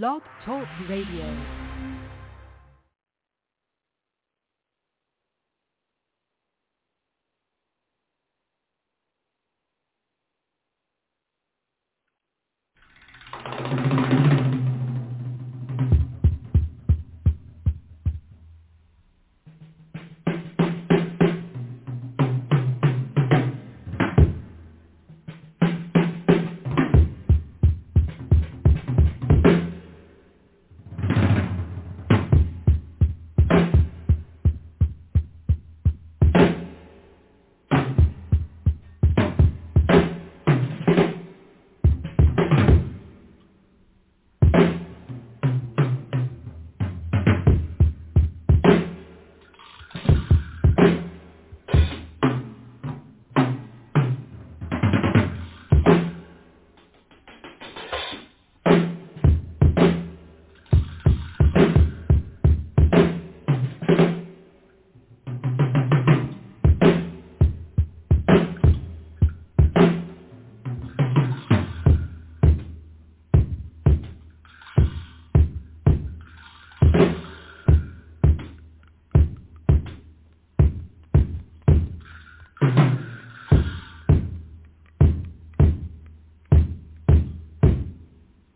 Blog Talk Radio.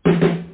you.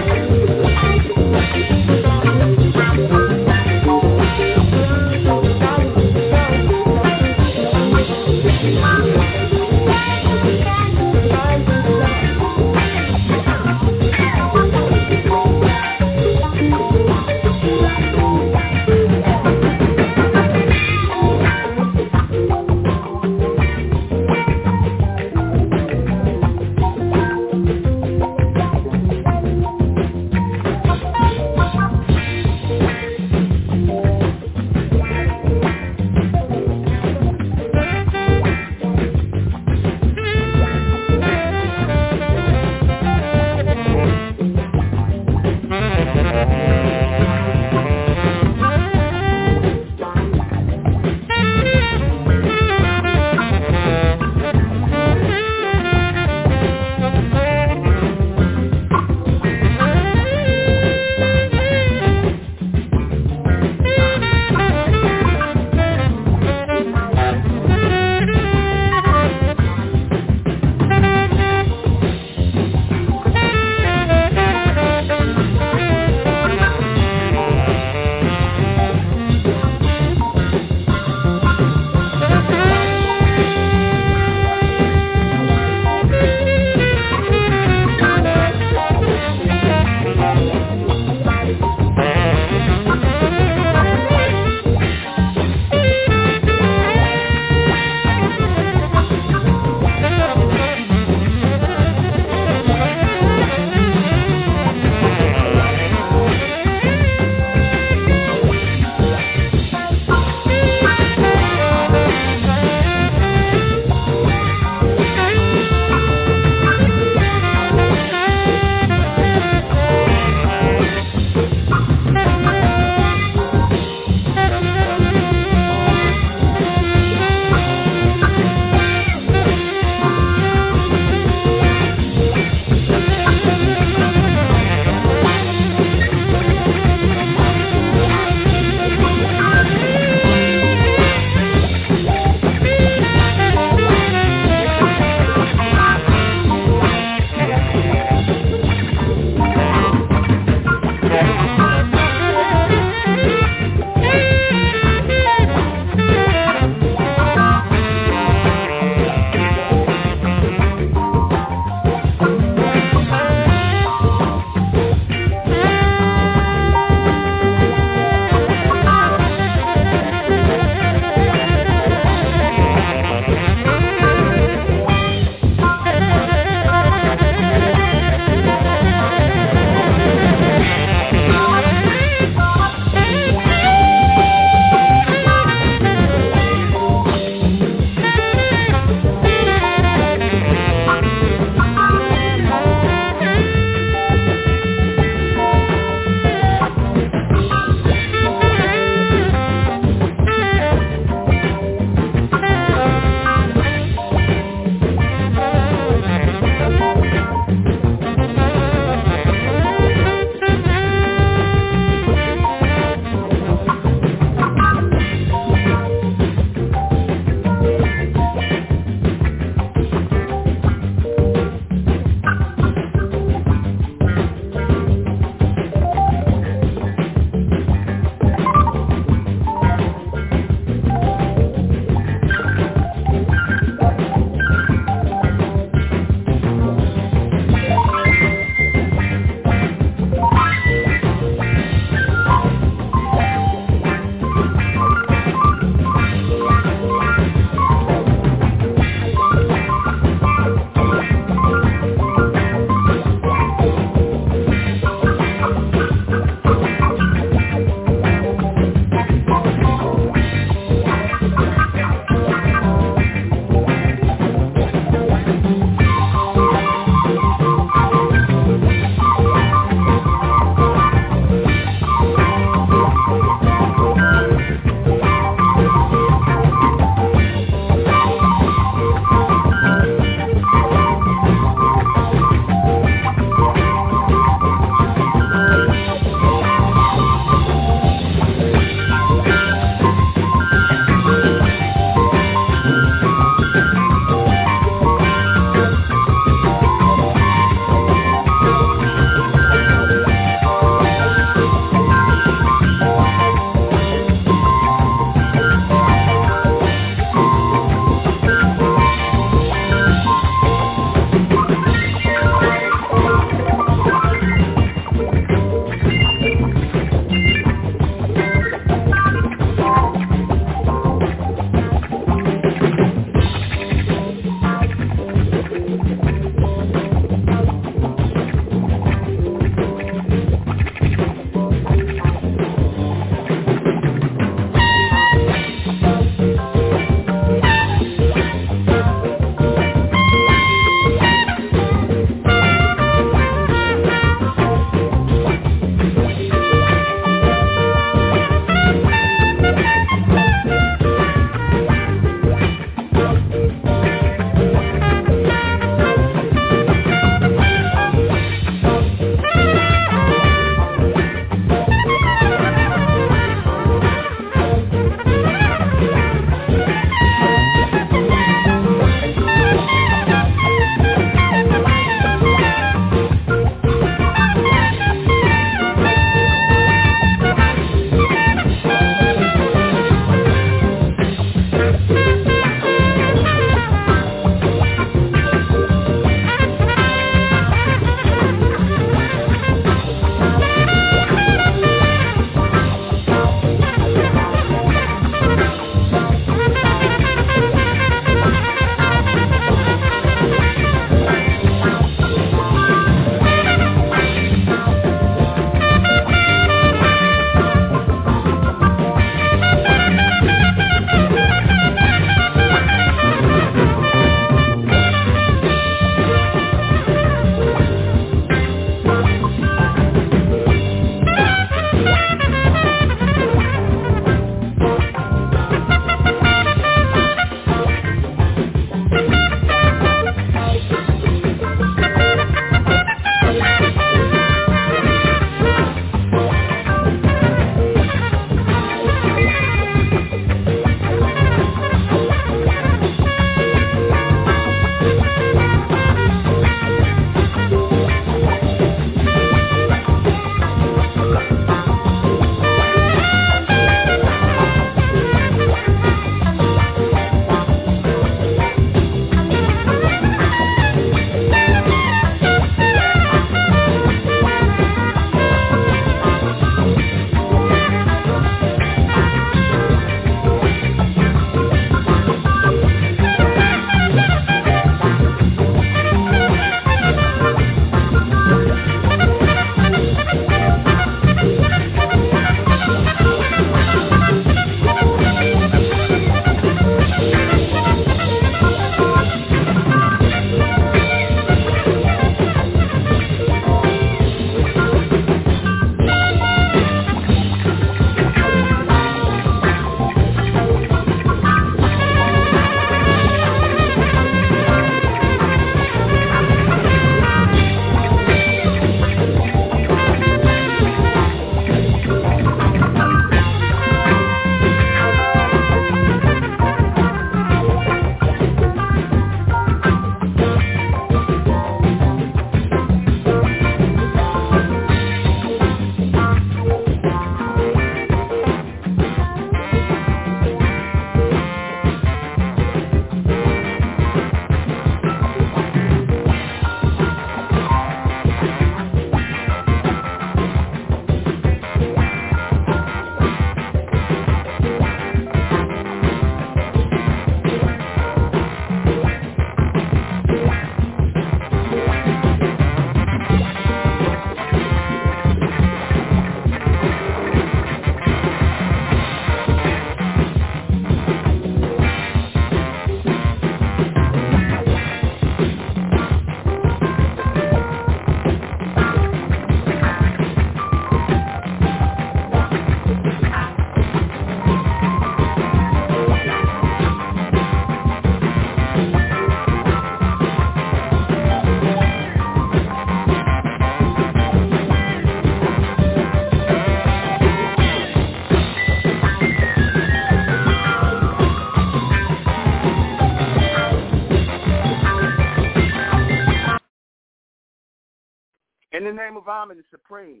In the name of Amen, the Supreme,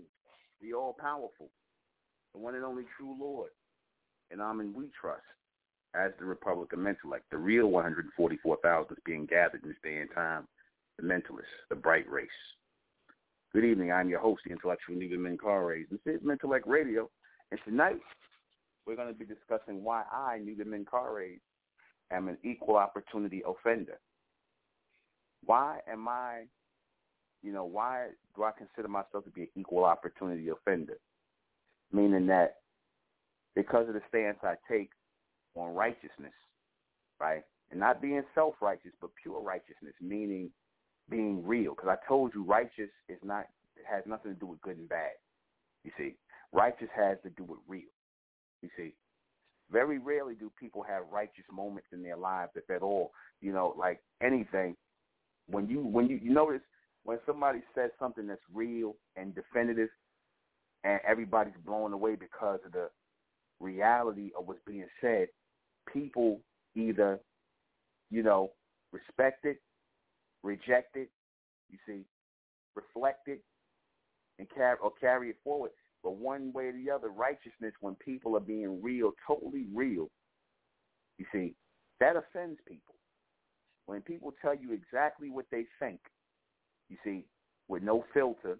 the All-Powerful, the one and only true Lord, and Amen we trust as the Republican Mentellect, the real 144,000 is being gathered in this day and time, the mentalists, the bright race. Good evening. I'm your host, the intellectual Nuben Menkarayzz. This is Mentellect Radio, and tonight we're going to be discussing why I, Nuben Menkarayzz, am an equal opportunity offender. Why am I, you know, why do I consider myself to be an equal opportunity offender? Meaning that because of the stance I take on righteousness, right? And not being self-righteous, but pure righteousness, meaning being real. Because I told you righteous is not, has nothing to do with good and bad. You see, righteous has to do with real. You see, very rarely do people have righteous moments in their lives, if at all. You know, like anything, when you when you, you notice when somebody says something that's real and definitive, and everybody's blown away because of the reality of what's being said, people either, you know, respect it, reject it, you see, reflect it, and carry or carry it forward. But one way or the other, righteousness, when people are being real, totally real, you see, that offends people. When people tell you exactly what they think, you see, with no filter,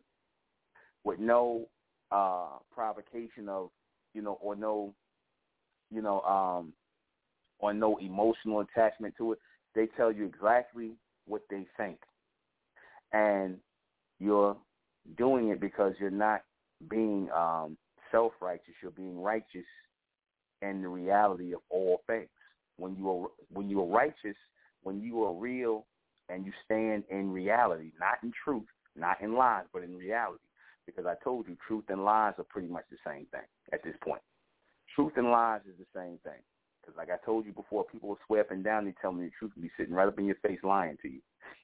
with no uh provocation of, you know, or no, you know, um, or no emotional attachment to it. They tell you exactly what they think. And you're doing it because you're not being um, self-righteous. You're being righteous in the reality of all things. When you are when you are righteous, when you are real, and you stand in reality, not in truth, not in lies, but in reality. Because I told you, truth and lies are pretty much the same thing at this point. Truth and lies is the same thing. Because like I told you before, people will swear up and down, they tell me the truth and be sitting right up in your face lying to you.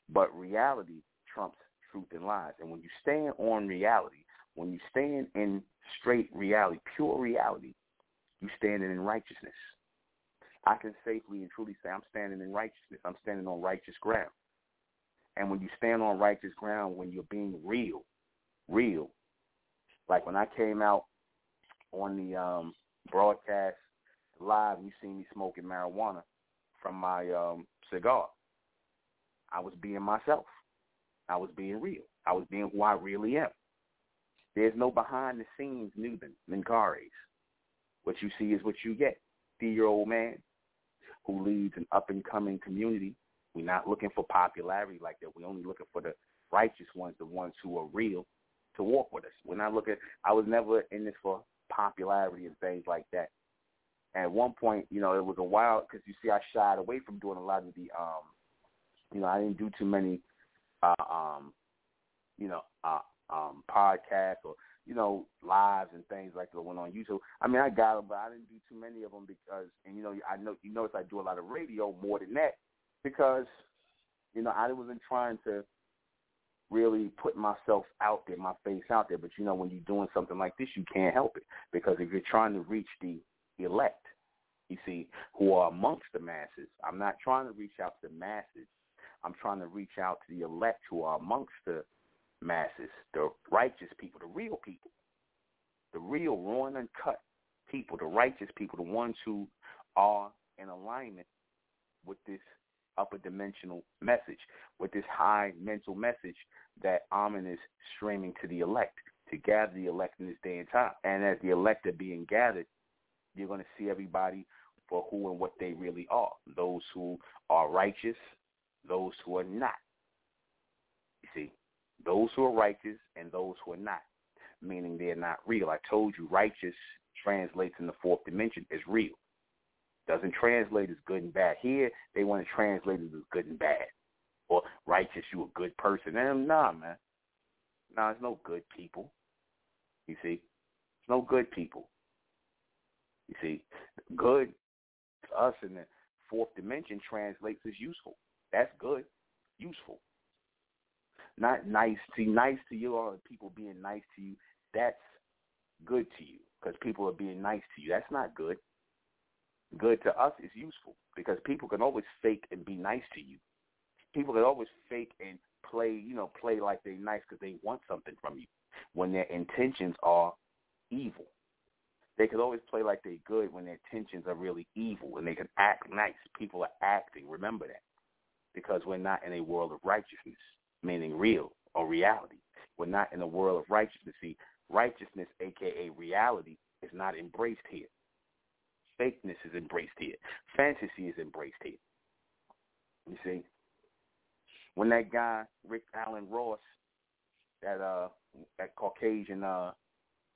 But reality trumps truth and lies. And when you stand on reality, when you stand in straight reality, pure reality, you standing in righteousness. I can safely and truly say I'm standing in righteousness. I'm standing on righteous ground. And when you stand on righteous ground, when you're being real, real, like when I came out on the um, broadcast live, you see me smoking marijuana from my um, cigar. I was being myself. I was being real. I was being who I really am. There's no behind the scenes Nuben Menkarayzz. What you see is what you get. Three-year-old man who leads an up-and-coming community. We're not looking for popularity like that. We're only looking for the righteous ones, the ones who are real, to walk with us. We're not looking. I was never in this for popularity and things like that at one point, you know, it was a while because you see, I shied away from doing a lot of the, um, you know, I didn't do too many, uh, um, you know, uh, um, podcasts or you know, lives and things like that went on YouTube. I mean, I got them, but I didn't do too many of them because, and you know, I know you notice I do a lot of radio more than that because, you know, I wasn't trying to really put myself out there, my face out there. But you know, when you're doing something like this, you can't help it because if you're trying to reach the elect, you see, who are amongst the masses. I'm not trying to reach out to the masses. I'm trying to reach out to the elect who are amongst the masses, the righteous people, the real people, the real raw and uncut people, the righteous people, the ones who are in alignment with this upper dimensional message, with this high mental message that Amen is streaming to the elect, to gather the elect in this day and time. And as the elect are being gathered, you're going to see everybody for who and what they really are. Those who are righteous, those who are not. You see, those who are righteous and those who are not, meaning they're not real. I told you righteous translates in the fourth dimension as real. Doesn't translate as good and bad. Here, they want to translate it as good and bad. Or righteous, you a good person. And nah, man. Nah, it's no good people. You see? It's no good people. You see, good to us in the fourth dimension translates as useful. That's good, useful. Not nice. See, nice to you or people being nice to you, that's good to you because people are being nice to you. That's not good. Good to us is useful because people can always fake and be nice to you. People can always fake and play, you know, play like they're nice because they want something from you when their intentions are evil. They could always play like they're good when their intentions are really evil and they can act nice. People are acting. Remember that. Because we're not in a world of righteousness, meaning real or reality. We're not in a world of righteousness. See, righteousness, aka reality, is not embraced here. Fakeness is embraced here. Fantasy is embraced here. You see? When that guy, Rick Alan Ross, that uh that Caucasian uh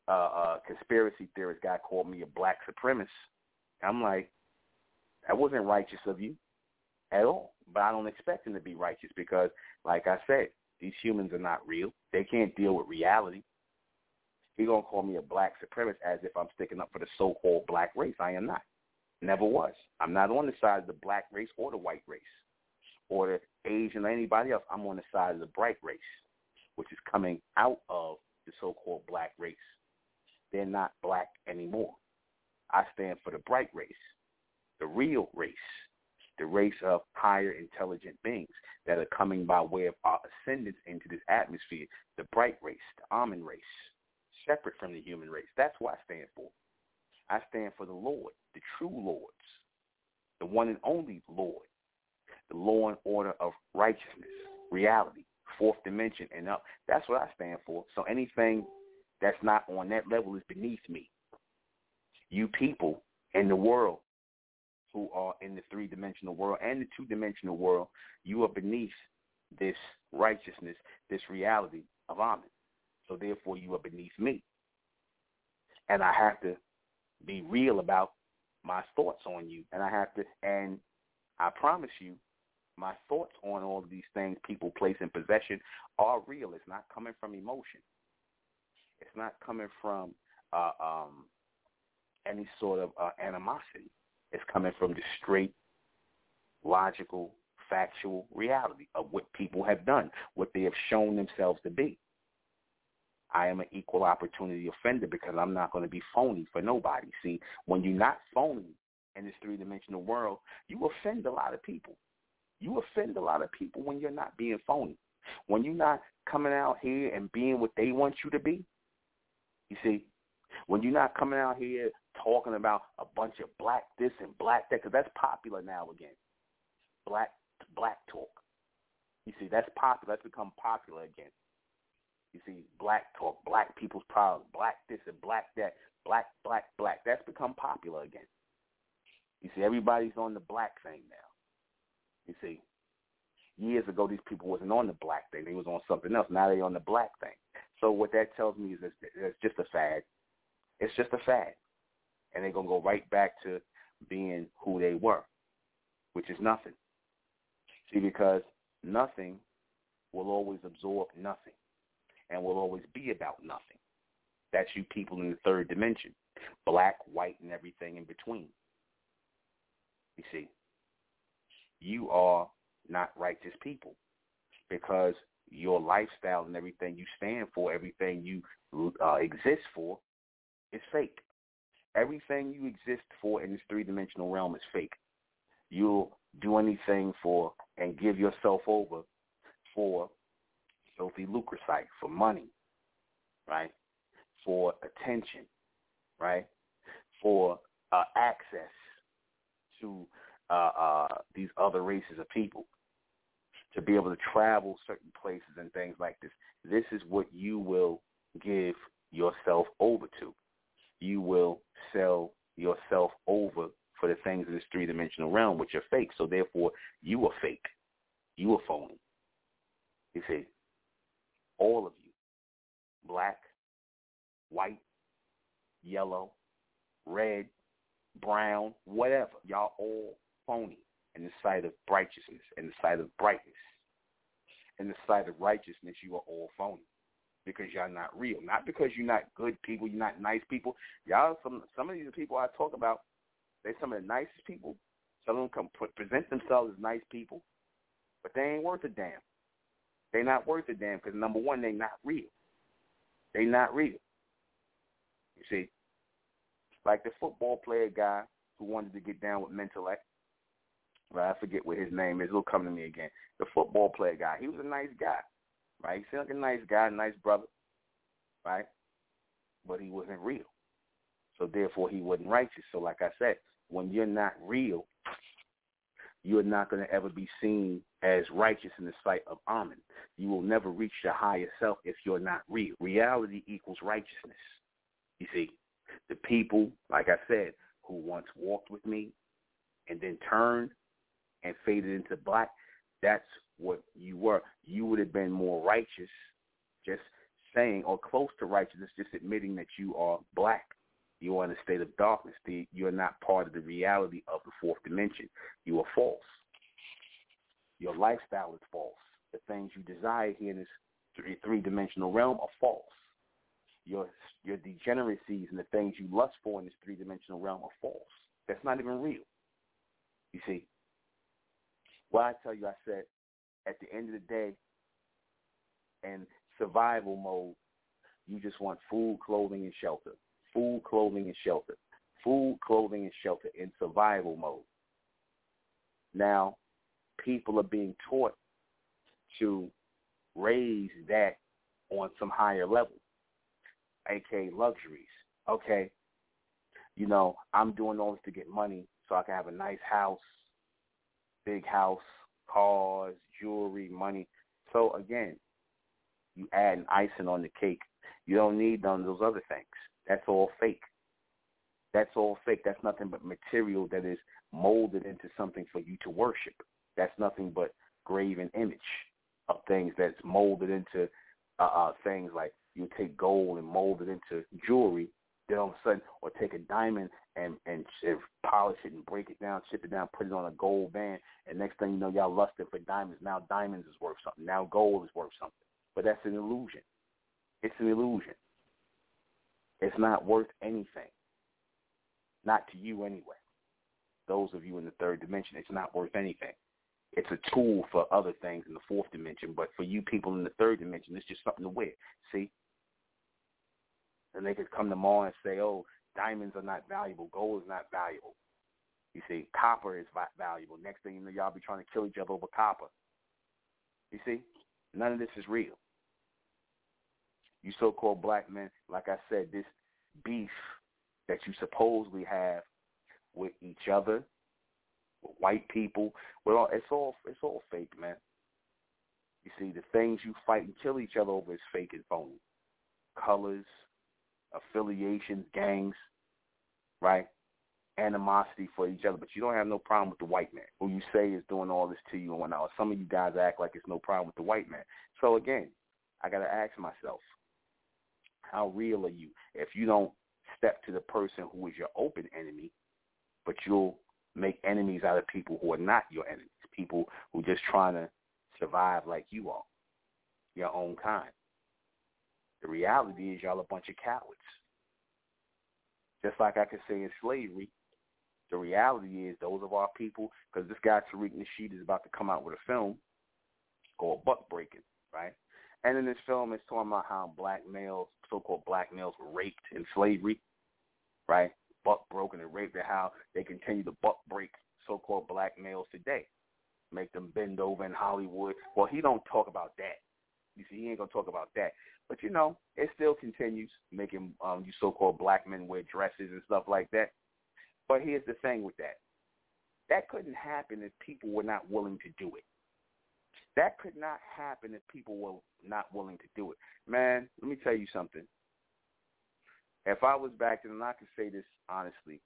uh, uh conspiracy theorist guy called me a black supremacist. I'm like, that wasn't righteous of you at all. But I don't expect him to be righteous because, like I said, these humans are not real. They can't deal with reality. He gonna call me a black supremacist as if I'm sticking up for the so-called black race. I am not. Never was. I'm not on the side of the black race or the white race or the Asian or anybody else. I'm on the side of the bright race, which is coming out of the so-called black race. They're not black anymore. I stand for the bright race, the real race, the race of higher intelligent beings that are coming by way of our ascendance into this atmosphere, the bright race, the Amen race, separate from the human race. That's what I stand for. I stand for the Lord, the true Lords, the one and only Lord, the law and order of righteousness, reality, fourth dimension and up. That's what I stand for. So anything that's not on that level is beneath me. You people in the world who are in the three-dimensional world and the two-dimensional world, you are beneath this righteousness, this reality of Amen. So therefore you are beneath me. And I have to be real about my thoughts on you. And I have to, and I promise you, my thoughts on all of these things people place in possession are real. It's not coming from emotion. It's not coming from uh, um, any sort of uh, animosity. It's coming from the straight, logical, factual reality of what people have done, what they have shown themselves to be. I am an equal opportunity offender because I'm not going to be phony for nobody. See, when you're not phony in this three-dimensional world, you offend a lot of people. You offend a lot of people when you're not being phony. When you're not coming out here and being what they want you to be. You see, when you're not coming out here talking about a bunch of black this and black that, because that's popular now again. Black black talk. You see, that's popular. That's become popular again. You see, black talk, black people's problems, black this and black that, black, black, black. That's become popular again. You see, everybody's on the black thing now. You see, years ago these people wasn't on the black thing; they was on something else. Now they on the black thing. So what that tells me is it's, it's just a fad. It's just a fad, and they're gonna go right back to being who they were, which is nothing. See, because nothing will always absorb nothing, and will always be about nothing. That's you people in the third dimension, black, white, and everything in between. You see, you are not righteous people because your lifestyle and everything you stand for, everything you uh, exist for, is fake. Everything you exist for in this three-dimensional realm is fake. You'll do anything for and give yourself over for site, for money, right? For attention, right? For uh, access to uh, uh, these other races of people to be able to travel certain places and things like this. This is what you will give yourself over to. You will sell yourself over for the things of this three-dimensional realm, which are fake. So therefore, you are fake. You are phony. You see, all of you, black, white, yellow, red, brown, whatever, y'all all phony in the sight of righteousness, in the sight of brightness. In the sight of righteousness, you are all phony because y'all not real. Not because you're not good people, you're not nice people. Y'all, some some of these people I talk about, they some of the nicest people. Some of them come present themselves as nice people, but they ain't worth a damn. They not worth a damn because number one, they not real. They not real. You see, like the football player guy who wanted to get down with Mentellect Right, I forget what his name is. It'll come to me again. The football player guy. He was a nice guy, right? He seemed like a nice guy, nice brother, right? But he wasn't real. So therefore, he wasn't righteous. So like I said, when you're not real, you're not going to ever be seen as righteous in the sight of Amen. You will never reach your higher self if you're not real. Reality equals righteousness. You see, the people, like I said, who once walked with me and then turned and faded into black, that's what you were. You would have been more righteous just saying or close to righteousness, just admitting that you are black. You are in a state of darkness. You're not part of the reality of the fourth dimension. You are false. Your lifestyle is false. The things you desire here in this three-dimensional realm are false. Your your degeneracies and the things you lust for in this three-dimensional realm are false. That's not even real. You see, why I tell you, I said, at the end of the day, in survival mode, you just want food, clothing, and shelter. Food, clothing, and shelter. Food, clothing, and shelter in survival mode. Now, people are being taught to raise that on some higher level, aka luxuries. Okay, you know, I'm doing all this to get money so I can have a nice house, big house, cars, jewelry, money. So again, you add an icing on the cake. You don't need none of those other things. That's all fake. That's all fake. That's nothing but material that is molded into something for you to worship. That's nothing but graven image of things that's molded into uh, uh, things like you take gold and mold it into jewelry then all of a sudden, or take a diamond and, and and polish it and break it down, chip it down, put it on a gold band, and next thing you know, y'all lusting for diamonds. Now diamonds is worth something. Now gold is worth something. But that's an illusion. It's an illusion. It's not worth anything. Not to you anyway. Those of you in the third dimension, it's not worth anything. It's a tool for other things in the fourth dimension, but for you people in the third dimension, it's just something to wear. See, and they could come tomorrow and say, oh, diamonds are not valuable, gold is not valuable. You see, copper is valuable. Next thing you know, y'all be trying to kill each other over copper. You see, none of this is real. You so-called black men, like I said, this beef that you supposedly have with each other, with white people, well, it's all it's all fake, man. You see, the things you fight and kill each other over is fake and phony. Colors, affiliations, gangs, right? Animosity for each other, but you don't have no problem with the white man who you say is doing all this to you and whatnot. Some of you guys act like it's no problem with the white man. So again, I got to ask myself, how real are you? If you don't step to the person who is your open enemy, but you'll make enemies out of people who are not your enemies, people who are just trying to survive like you are, your own kind. The reality is y'all a bunch of cowards. Just like I could say in slavery, the reality is those of our people, because this guy Tariq Nasheed is about to come out with a film called Buck Breaking, right? And in this film, it's talking about how black males, so-called black males, were raped in slavery, right? Buck broken and raped, and how they continue to buck break so-called black males today, make them bend over in Hollywood. Well, he don't talk about that. You see, he ain't gonna talk about that. But you know, it still continues making um, you so-called black men wear dresses and stuff like that. But here's the thing with that: that couldn't happen if people were not willing to do it. That could not happen if people were not willing to do it. Man, let me tell you something. If I was back then, and I can say this honestly,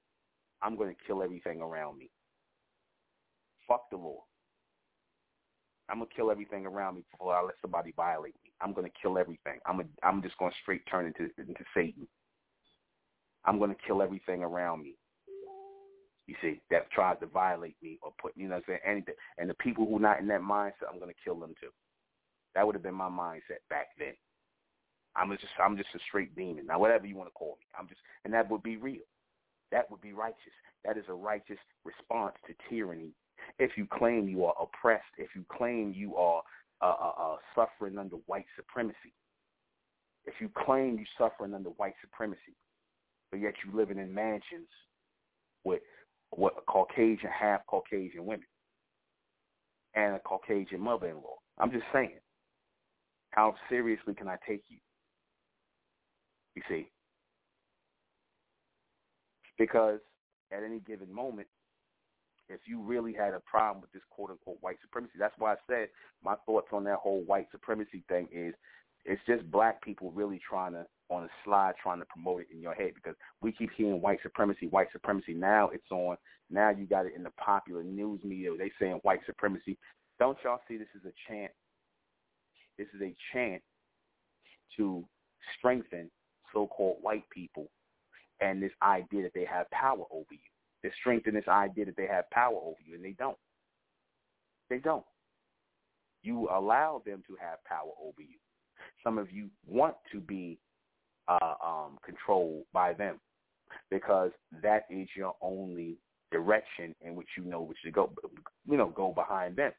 I'm going to kill everything around me. Fuck the law. I'm gonna kill everything around me before I let somebody violate me. I'm gonna kill everything. I'm a, I'm just gonna straight turn into into Satan. I'm gonna kill everything around me. You see, that tries to violate me or put you know what I'm saying anything. And the people who are not in that mindset, I'm gonna kill them too. That would have been my mindset back then. I'm just I'm just a straight demon. Now whatever you want to call me. I'm just and that would be real. That would be righteous. That is a righteous response to tyranny if you claim you are oppressed, if you claim you are uh, uh, uh, suffering under white supremacy, if you claim you're suffering under white supremacy, but yet you're living in mansions with what a Caucasian, half Caucasian women, and a Caucasian mother-in-law. I'm just saying. How seriously can I take you? You see? Because at any given moment, if you really had a problem with this quote unquote white supremacy, that's why I said my thoughts on that whole white supremacy thing is it's just black people really trying to on a slide trying to promote it in your head because we keep hearing white supremacy, white supremacy. Now it's on. Now you got it in the popular news media. They saying white supremacy. Don't y'all see this is a chant? This is a chant to strengthen so-called white people and this idea that they have power over you. They strengthen this idea that they have power over you, and they don't. They don't. You allow them to have power over you. Some of you want to be uh, um, controlled by them because that is your only direction in which you know which to go. You know, go behind them,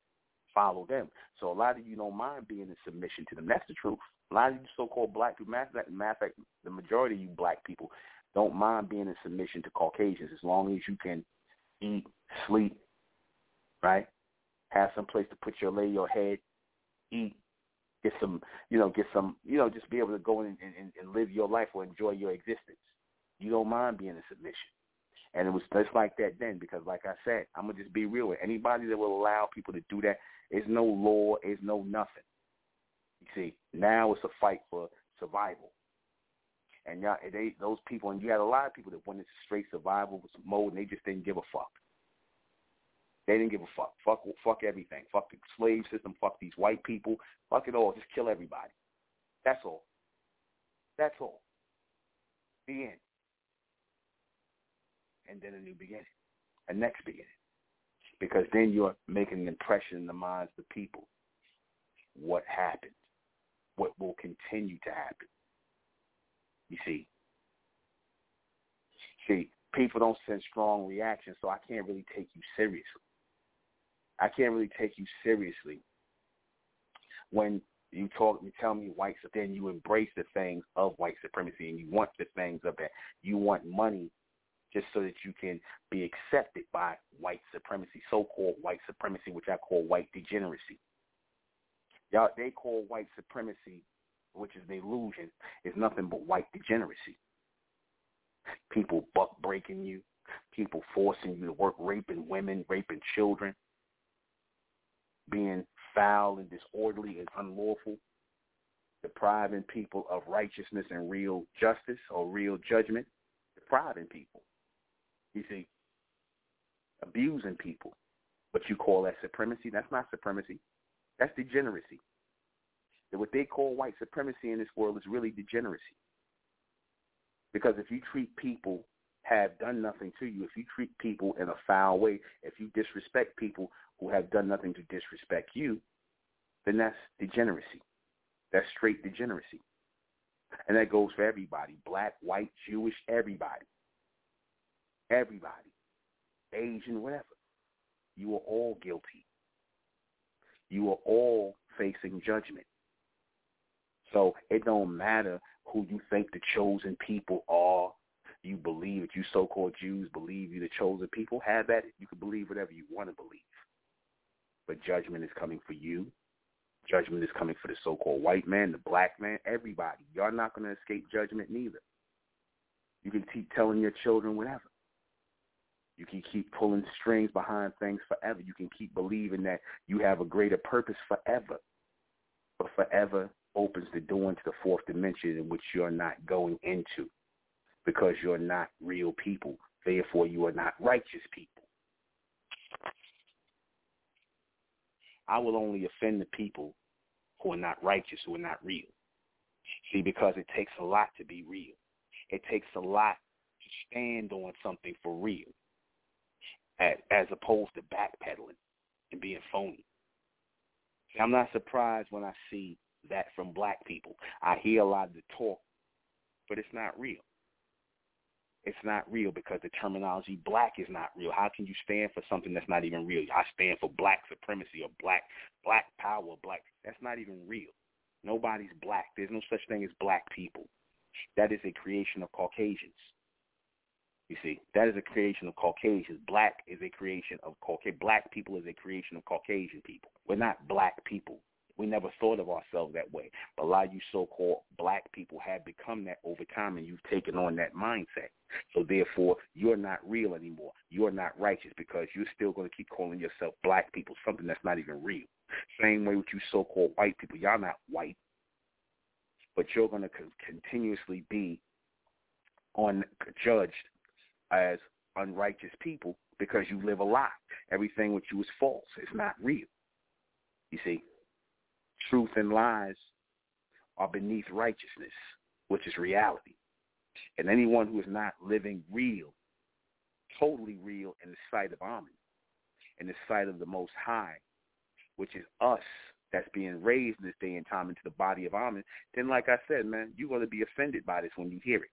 follow them. So a lot of you don't mind being in submission to them. That's the truth. A lot of you so-called black people, matter of fact, the majority of you black people don't mind being in submission to Caucasians as long as you can eat, sleep, right? Have some place to put your lay your head, eat, get some, you know, get some, you know, just be able to go in and, and live your life or enjoy your existence. You don't mind being in submission. And it was just like that then because, like I said, I'm going to just be real with anybody that will allow people to do that. There's no law. There's no nothing. You see, now it's a fight for survival. And y'all, they those people, and you had a lot of people that went into straight survival mode, and they just didn't give a fuck. They didn't give a fuck. Fuck, fuck everything. Fuck the slave system. Fuck these white people. Fuck it all. Just kill everybody. That's all. That's all. The end. And then a new beginning, a next beginning, because then you're making an impression in the minds of the people. What happened? What will continue to happen? You see. See, people don't send strong reactions, so I can't really take you seriously. I can't really take you seriously when you talk, you tell me white, then you embrace the things of white supremacy and you want the things of that. You want money just so that you can be accepted by white supremacy, so-called white supremacy, which I call white degeneracy. Y'all, they call white supremacy which is the illusion, is nothing but white degeneracy. People buck breaking you, people forcing you to work, raping women, raping children, being foul and disorderly and unlawful, depriving people of righteousness and real justice or real judgment, depriving people. You see, abusing people. But you call that supremacy? That's not supremacy. That's degeneracy that what they call white supremacy in this world is really degeneracy. Because if you treat people have done nothing to you, if you treat people in a foul way, if you disrespect people who have done nothing to disrespect you, then that's degeneracy. That's straight degeneracy. And that goes for everybody, black, white, Jewish, everybody. Everybody. Asian, whatever. You are all guilty. You are all facing judgment. So it don't matter who you think the chosen people are. You believe that you so-called Jews believe you the chosen people. Have that. You can believe whatever you want to believe. But judgment is coming for you. Judgment is coming for the so-called white man, the black man, everybody. You're not going to escape judgment neither. You can keep telling your children whatever. You can keep pulling strings behind things forever. You can keep believing that you have a greater purpose forever. But forever opens the door into the fourth dimension in which you're not going into because you're not real people. Therefore, you are not righteous people. I will only offend the people who are not righteous, who are not real. See, because it takes a lot to be real. It takes a lot to stand on something for real as opposed to backpedaling and being phony. See, I'm not surprised when I see that from black people. I hear a lot of the talk, but it's not real. It's not real because the terminology black is not real. How can you stand for something that's not even real? I stand for black supremacy or black black power, black that's not even real. Nobody's black. There's no such thing as black people. That is a creation of Caucasians. You see, that is a creation of Caucasians. Black is a creation of Caucasian. Black people is a creation of Caucasian people. We're not black people. We never thought of ourselves that way. But a lot of you so-called black people have become that over time, and you've taken on that mindset. So therefore, you're not real anymore. You're not righteous because you're still going to keep calling yourself black people, something that's not even real. Same way with you so-called white people. Y'all not white, but you're going to continuously be on judged as unrighteous people because you live a lie. Everything with you is false. It's not real. You see, truth and lies are beneath righteousness, which is reality. And anyone who is not living real, totally real in the sight of Amen, in the sight of the Most High, which is us that's being raised in this day and time into the body of Amen, then like I said, man, you're going to be offended by this when you hear it.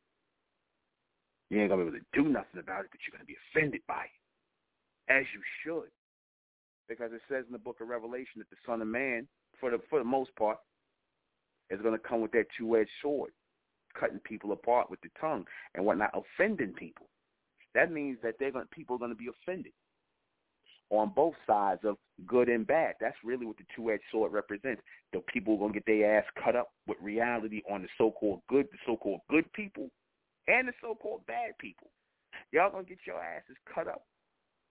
You ain't going to be able to do nothing about it, but you're going to be offended by it, as you should. Because it says in the book of Revelation that the Son of Man, for the, for the most part, is going to come with that two-edged sword, cutting people apart with the tongue and whatnot, offending people. That means that they're going, people are going to be offended on both sides of good and bad. That's really what the two-edged sword represents. The people are going to get their ass cut up with reality on the so-called good, the so-called good people, and the so-called bad people. Y'all going to get your asses cut up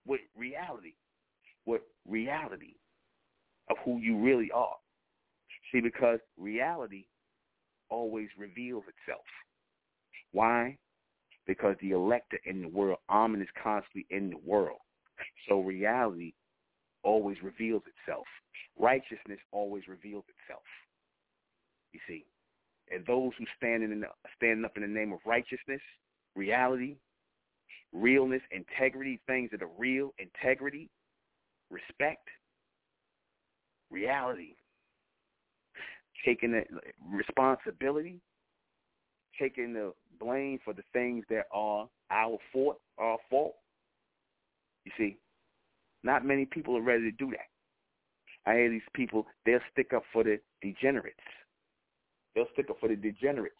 with reality, with reality of who you really are. See, because reality always reveals itself. Why? Because the elector in the world, Amen is constantly in the world. So reality always reveals itself. Righteousness always reveals itself. You see, and those who stand in the, stand up in the name of righteousness, reality, realness, integrity, things that are real, integrity, respect, reality, taking the responsibility, taking the blame for the things that are our fault, our fault. You see, not many people are ready to do that. I hear these people, they'll stick up for the degenerates. They'll stick up for the degenerates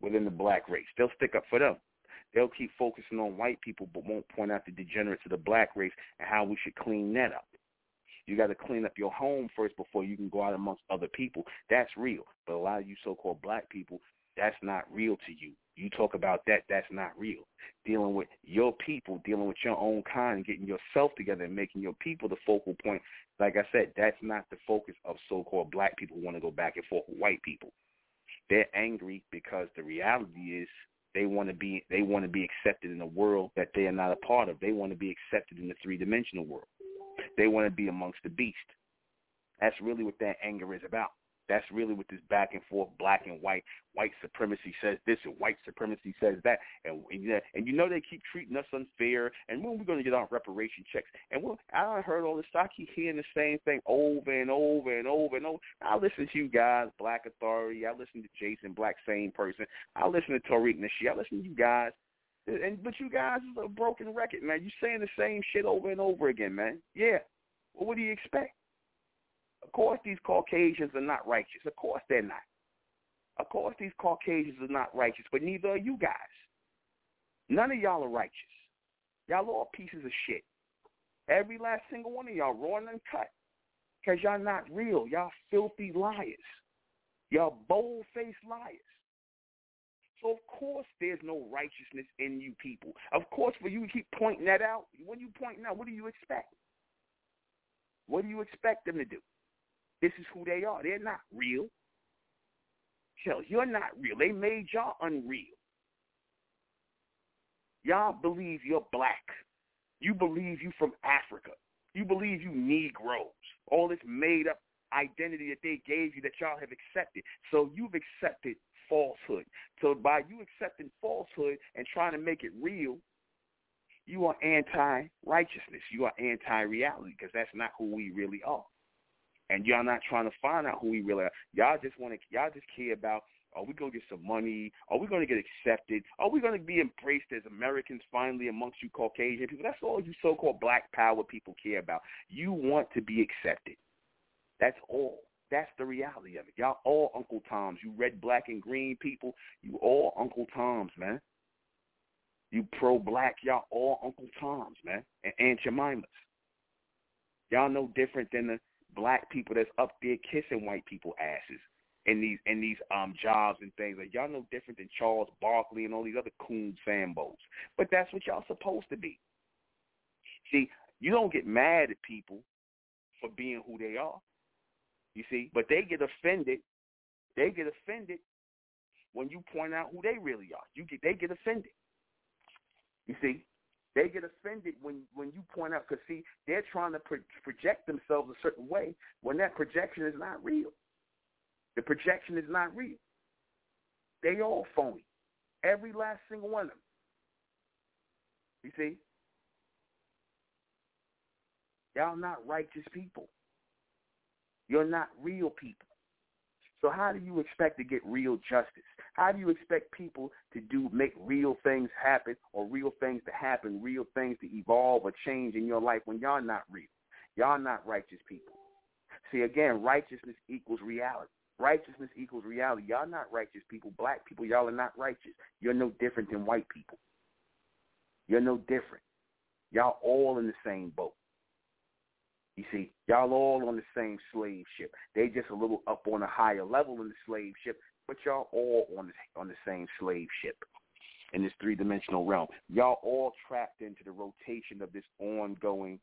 within the black race. They'll stick up for them. They'll keep focusing on white people but won't point out the degenerates of the black race and how we should clean that up. You got to clean up your home first before you can go out amongst other people. That's real. But a lot of you so-called black people, that's not real to you. You talk about that, that's not real. Dealing with your people, dealing with your own kind, getting yourself together and making your people the focal point. Like I said, that's not the focus of so-called black people who want to go back and forth with white people. They're angry because the reality is they want to be they want to be accepted in a world that they are not a part of. They want to be accepted in the three-dimensional world. They want to be amongst the beast. That's really what that anger is about. That's really what this back and forth, black and white, white supremacy says this and white supremacy says that, and and, and you know they keep treating us unfair. And when we're going to get our reparation checks? And well, I heard all this. I keep hearing the same thing over and over and over and over. I listen to you guys, Black Authority. I listen to Jason Black, same person. I listen to Tariq Nasheed. I listen to you guys. And but you guys is a broken record, man. You saying the same shit over and over again, man. Yeah. Well, what do you expect? Of course, these Caucasians are not righteous. Of course, they're not. Of course, these Caucasians are not righteous, but neither are you guys. None of y'all are righteous. Y'all all pieces of shit. Every last single one of y'all raw and uncut. Because y'all not real. Y'all filthy liars. Y'all bold-faced liars. So of course there's no righteousness in you people. Of course for you to keep pointing that out, when you pointing out, what do you expect? What do you expect them to do? This is who they are. They're not real. Hell, you're not real. They made y'all unreal. Y'all believe you're black. You believe you from Africa. You believe you Negroes. All this made up identity that they gave you that y'all have accepted. So you've accepted falsehood. So by you accepting falsehood and trying to make it real, you are anti-righteousness. You are anti-reality because that's not who we really are. And y'all not trying to find out who we really are. Y'all just want to. Y'all just care about. Are we going to get some money? Are we going to get accepted? Are we going to be embraced as Americans finally amongst you Caucasian people? That's all you so-called black power people care about. You want to be accepted. That's all. That's the reality of it. Y'all all Uncle Toms. You red, black, and green people, you all Uncle Toms, man. You pro-black, y'all all Uncle Toms, man, and Aunt Jemimas. Y'all no different than the black people that's up there kissing white people asses in these in these um jobs and things. Like y'all no different than Charles Barkley and all these other coon sambos. But that's what y'all supposed to be. See, you don't get mad at people for being who they are. You see, but they get offended. They get offended when you point out who they really are. You get they get offended. You see, they get offended when when you point out because see they're trying to pro- project themselves a certain way when that projection is not real. The projection is not real. They all phony. Every last single one of them. You see? Y'all not righteous people. You're not real people. So how do you expect to get real justice? How do you expect people to do make real things happen or real things to happen, real things to evolve or change in your life when y'all not real? Y'all not righteous people. See again, righteousness equals reality. Righteousness equals reality. Y'all not righteous people. Black people, y'all are not righteous. You're no different than white people. You're no different. Y'all all in the same boat. You see, y'all all on the same slave ship. They just a little up on a higher level in the slave ship, but y'all all on the on the same slave ship in this three dimensional realm. Y'all all trapped into the rotation of this ongoing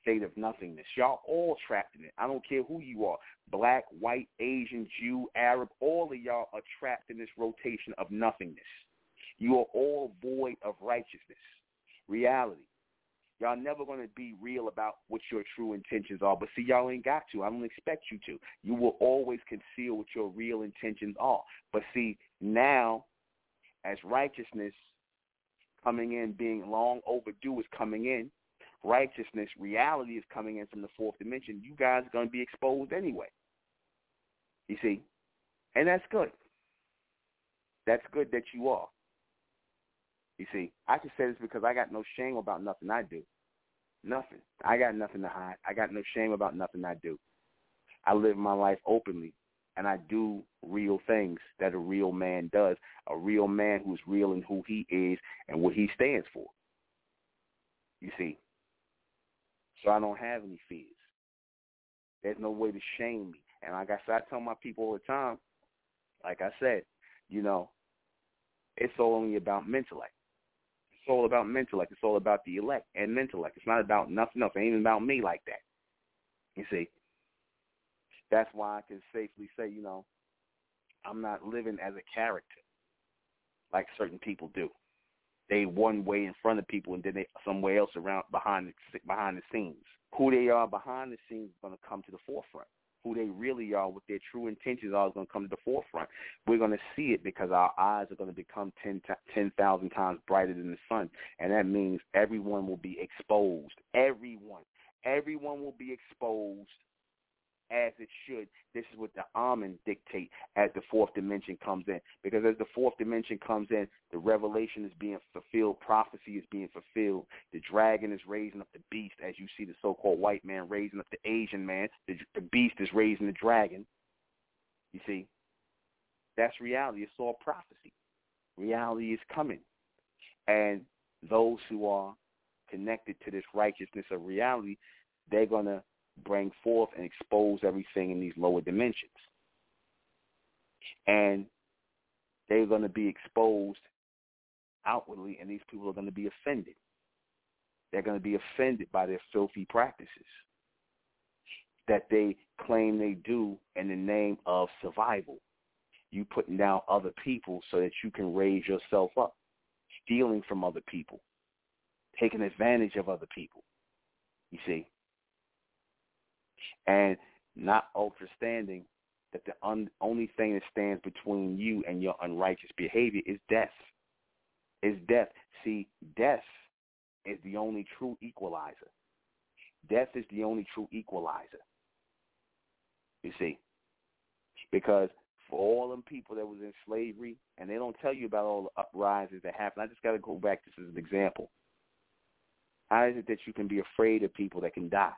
state of nothingness. Y'all all trapped in it. I don't care who you are. Black, white, Asian, Jew, Arab, all of y'all are trapped in this rotation of nothingness. You are all void of righteousness, reality. Y'all never going to be real about what your true intentions are. But see, y'all ain't got to. I don't expect you to. You will always conceal what your real intentions are. But see, now, as righteousness coming in, being long overdue is coming in, righteousness, reality is coming in from the fourth dimension, you guys are going to be exposed anyway. You see? And that's good. That's good that you are. You see, I can say this because I got no shame about nothing I do. Nothing. I got nothing to hide. I got no shame about nothing I do. I live my life openly, and I do real things that a real man does. A real man who's real in who he is and what he stands for. You see, so I don't have any fears. There's no way to shame me. And like I said, I tell my people all the time, like I said, you know, it's only about intellect. It's all about intellect. It's all about the elect and intellect. It's not about nothing else. It ain't even about me like that. You see, that's why I can safely say, you know, I'm not living as a character like certain people do. They one way in front of people and then they somewhere else around behind the, behind the scenes. Who they are behind the scenes is going to come to the forefront who they really are, what their true intentions are, is going to come to the forefront. We're going to see it because our eyes are going to become 10,000 10, times brighter than the sun. And that means everyone will be exposed. Everyone. Everyone will be exposed as it should. This is what the Amen dictate as the fourth dimension comes in. Because as the fourth dimension comes in, the revelation is being fulfilled, prophecy is being fulfilled. The dragon is raising up the beast, as you see the so-called white man raising up the Asian man. The, the beast is raising the dragon. You see, that's reality. It's all prophecy. Reality is coming. And those who are connected to this righteousness of reality, they're to bring forth and expose everything in these lower dimensions. And they're going to be exposed outwardly, and these people are going to be offended. They're going to be offended by their filthy practices that they claim they do in the name of survival. You putting down other people so that you can raise yourself up, stealing from other people, taking advantage of other people. You see, and not understanding that the un- only thing that stands between you and your unrighteous behavior is death. Is death. See, death is the only true equalizer. Death is the only true equalizer. You see, because for all them people that was in slavery, and they don't tell you about all the uprisings that happened. I just got to go back. This as an example. How is it that you can be afraid of people that can die?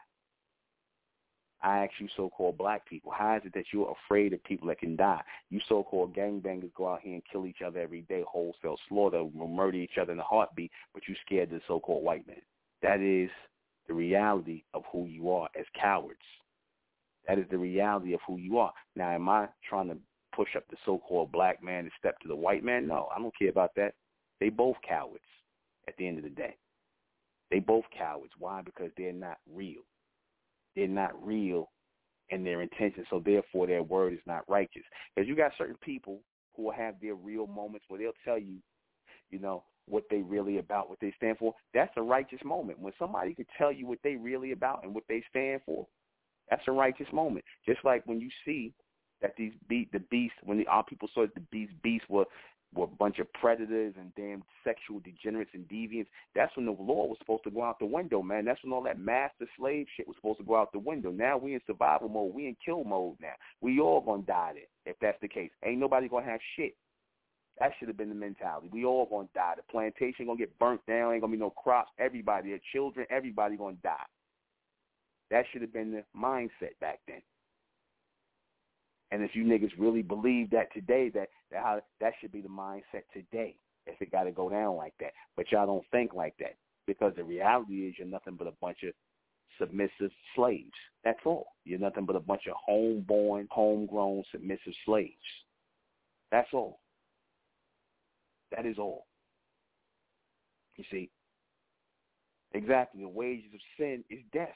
I ask you so-called black people, how is it that you're afraid of people that can die? You so-called gangbangers go out here and kill each other every day, wholesale slaughter, murder each other in a heartbeat, but you scared the so-called white man. That is the reality of who you are as cowards. That is the reality of who you are. Now, am I trying to push up the so-called black man and step to the white man? No, I don't care about that. They both cowards at the end of the day. They both cowards. Why? Because they're not real. They're not real in their intention, so therefore their word is not righteous. Because you got certain people who will have their real moments where they'll tell you, you know, what they really about, what they stand for. That's a righteous moment. When somebody could tell you what they really about and what they stand for, that's a righteous moment. Just like when you see that these beat the beast when the people saw that the beast beasts were were a bunch of predators and damn sexual degenerates and deviants. That's when the law was supposed to go out the window, man. That's when all that master slave shit was supposed to go out the window. Now we in survival mode. We in kill mode now. We all gonna die there if that's the case. Ain't nobody gonna have shit. That should have been the mentality. We all gonna die. The plantation gonna get burnt down. Ain't gonna be no crops. Everybody, their children, everybody gonna die. That should have been the mindset back then. And if you niggas really believe that today, that that how that should be the mindset today. If it got to go down like that, but y'all don't think like that because the reality is you're nothing but a bunch of submissive slaves. That's all. You're nothing but a bunch of homeborn, homegrown, submissive slaves. That's all. That is all. You see, exactly. The wages of sin is death.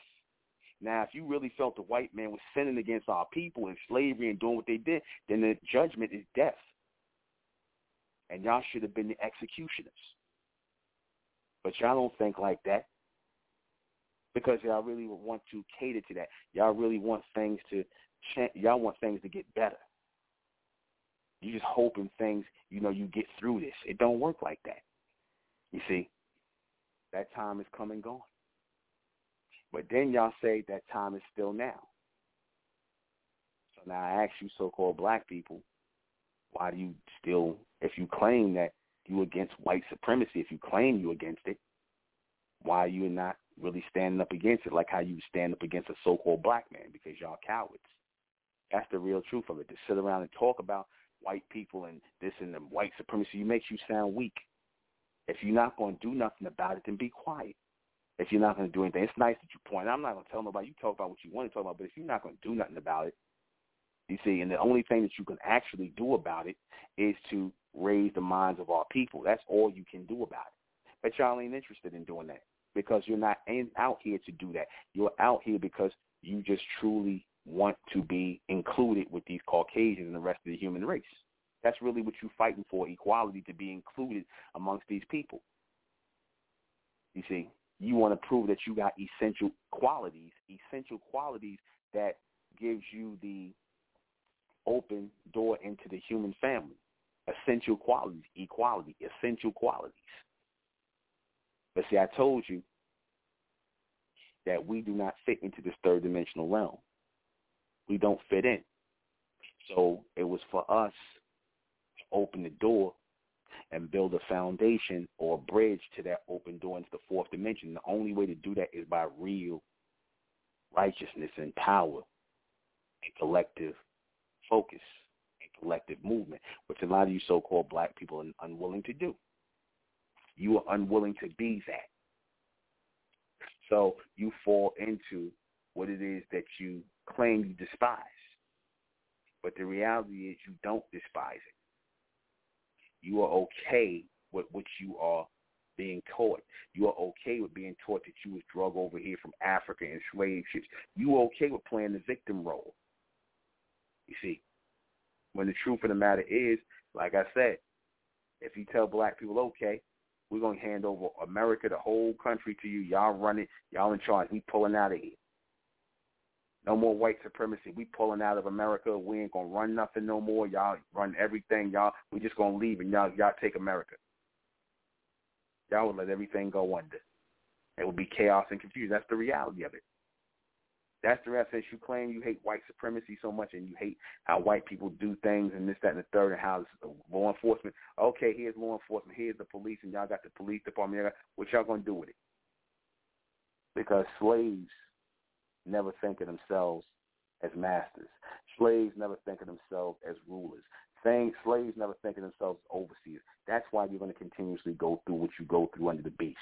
Now, if you really felt the white man was sinning against our people and slavery and doing what they did, then the judgment is death. And y'all should have been the executioners. But y'all don't think like that because y'all really want to cater to that. Y'all really want things to. Y'all want things to get better. You're just hoping things, you know, you get through this. It don't work like that. You see, that time is come and gone. But then y'all say that time is still now. So now I ask you so-called black people, why do you still, if you claim that you against white supremacy, if you claim you against it, why are you not really standing up against it like how you stand up against a so-called black man because y'all cowards. That's the real truth of it. To sit around and talk about white people and this and the white supremacy makes you sound weak. If you're not going to do nothing about it, then be quiet if you're not going to do anything. It's nice that you point. I'm not going to tell nobody. You talk about what you want to talk about, but if you're not going to do nothing about it, you see, and the only thing that you can actually do about it is to raise the minds of our people. That's all you can do about it. But y'all ain't interested in doing that because you're not in, out here to do that. You're out here because you just truly want to be included with these Caucasians and the rest of the human race. That's really what you're fighting for, equality to be included amongst these people. You see, you want to prove that you got essential qualities, essential qualities that gives you the open door into the human family. Essential qualities, equality, essential qualities. But see, I told you that we do not fit into this third dimensional realm. We don't fit in. So it was for us to open the door and build a foundation or a bridge to that open door into the fourth dimension. The only way to do that is by real righteousness and power and collective focus and collective movement, which a lot of you so-called black people are unwilling to do. You are unwilling to be that. So you fall into what it is that you claim you despise. But the reality is you don't despise it you are okay with what you are being taught. You are okay with being taught that you was drug over here from Africa and slave ships. You are okay with playing the victim role. You see, when the truth of the matter is, like I said, if you tell black people, okay, we're going to hand over America, the whole country to you. Y'all run it. Y'all in charge. We pulling out of here. No more white supremacy. We pulling out of America. We ain't gonna run nothing no more. Y'all run everything. Y'all, we just gonna leave and y'all, y'all take America. Y'all would let everything go under. It would be chaos and confusion. That's the reality of it. That's the essence. You claim you hate white supremacy so much and you hate how white people do things and this, that, and the third, and how law enforcement. Okay, here's law enforcement. Here's the police, and y'all got the police department. What y'all gonna do with it? Because slaves never think of themselves as masters. Slaves never think of themselves as rulers. Saying slaves never think of themselves as overseers. That's why you're going to continuously go through what you go through under the beast,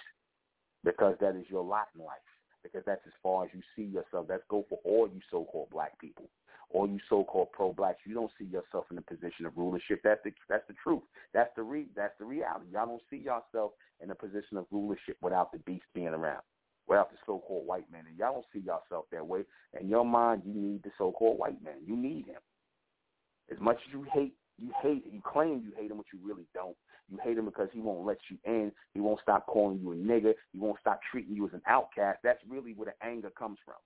because that is your lot in life. Because that's as far as you see yourself. That's go for all you so-called black people, all you so-called pro-blacks. You don't see yourself in a position of rulership. That's the that's the truth. That's the re that's the reality. Y'all don't see yourself in a position of rulership without the beast being around without the so-called white man. And y'all don't see yourself that way. In your mind, you need the so-called white man. You need him. As much as you hate, you hate, you claim you hate him, but you really don't. You hate him because he won't let you in. He won't stop calling you a nigger. He won't stop treating you as an outcast. That's really where the anger comes from.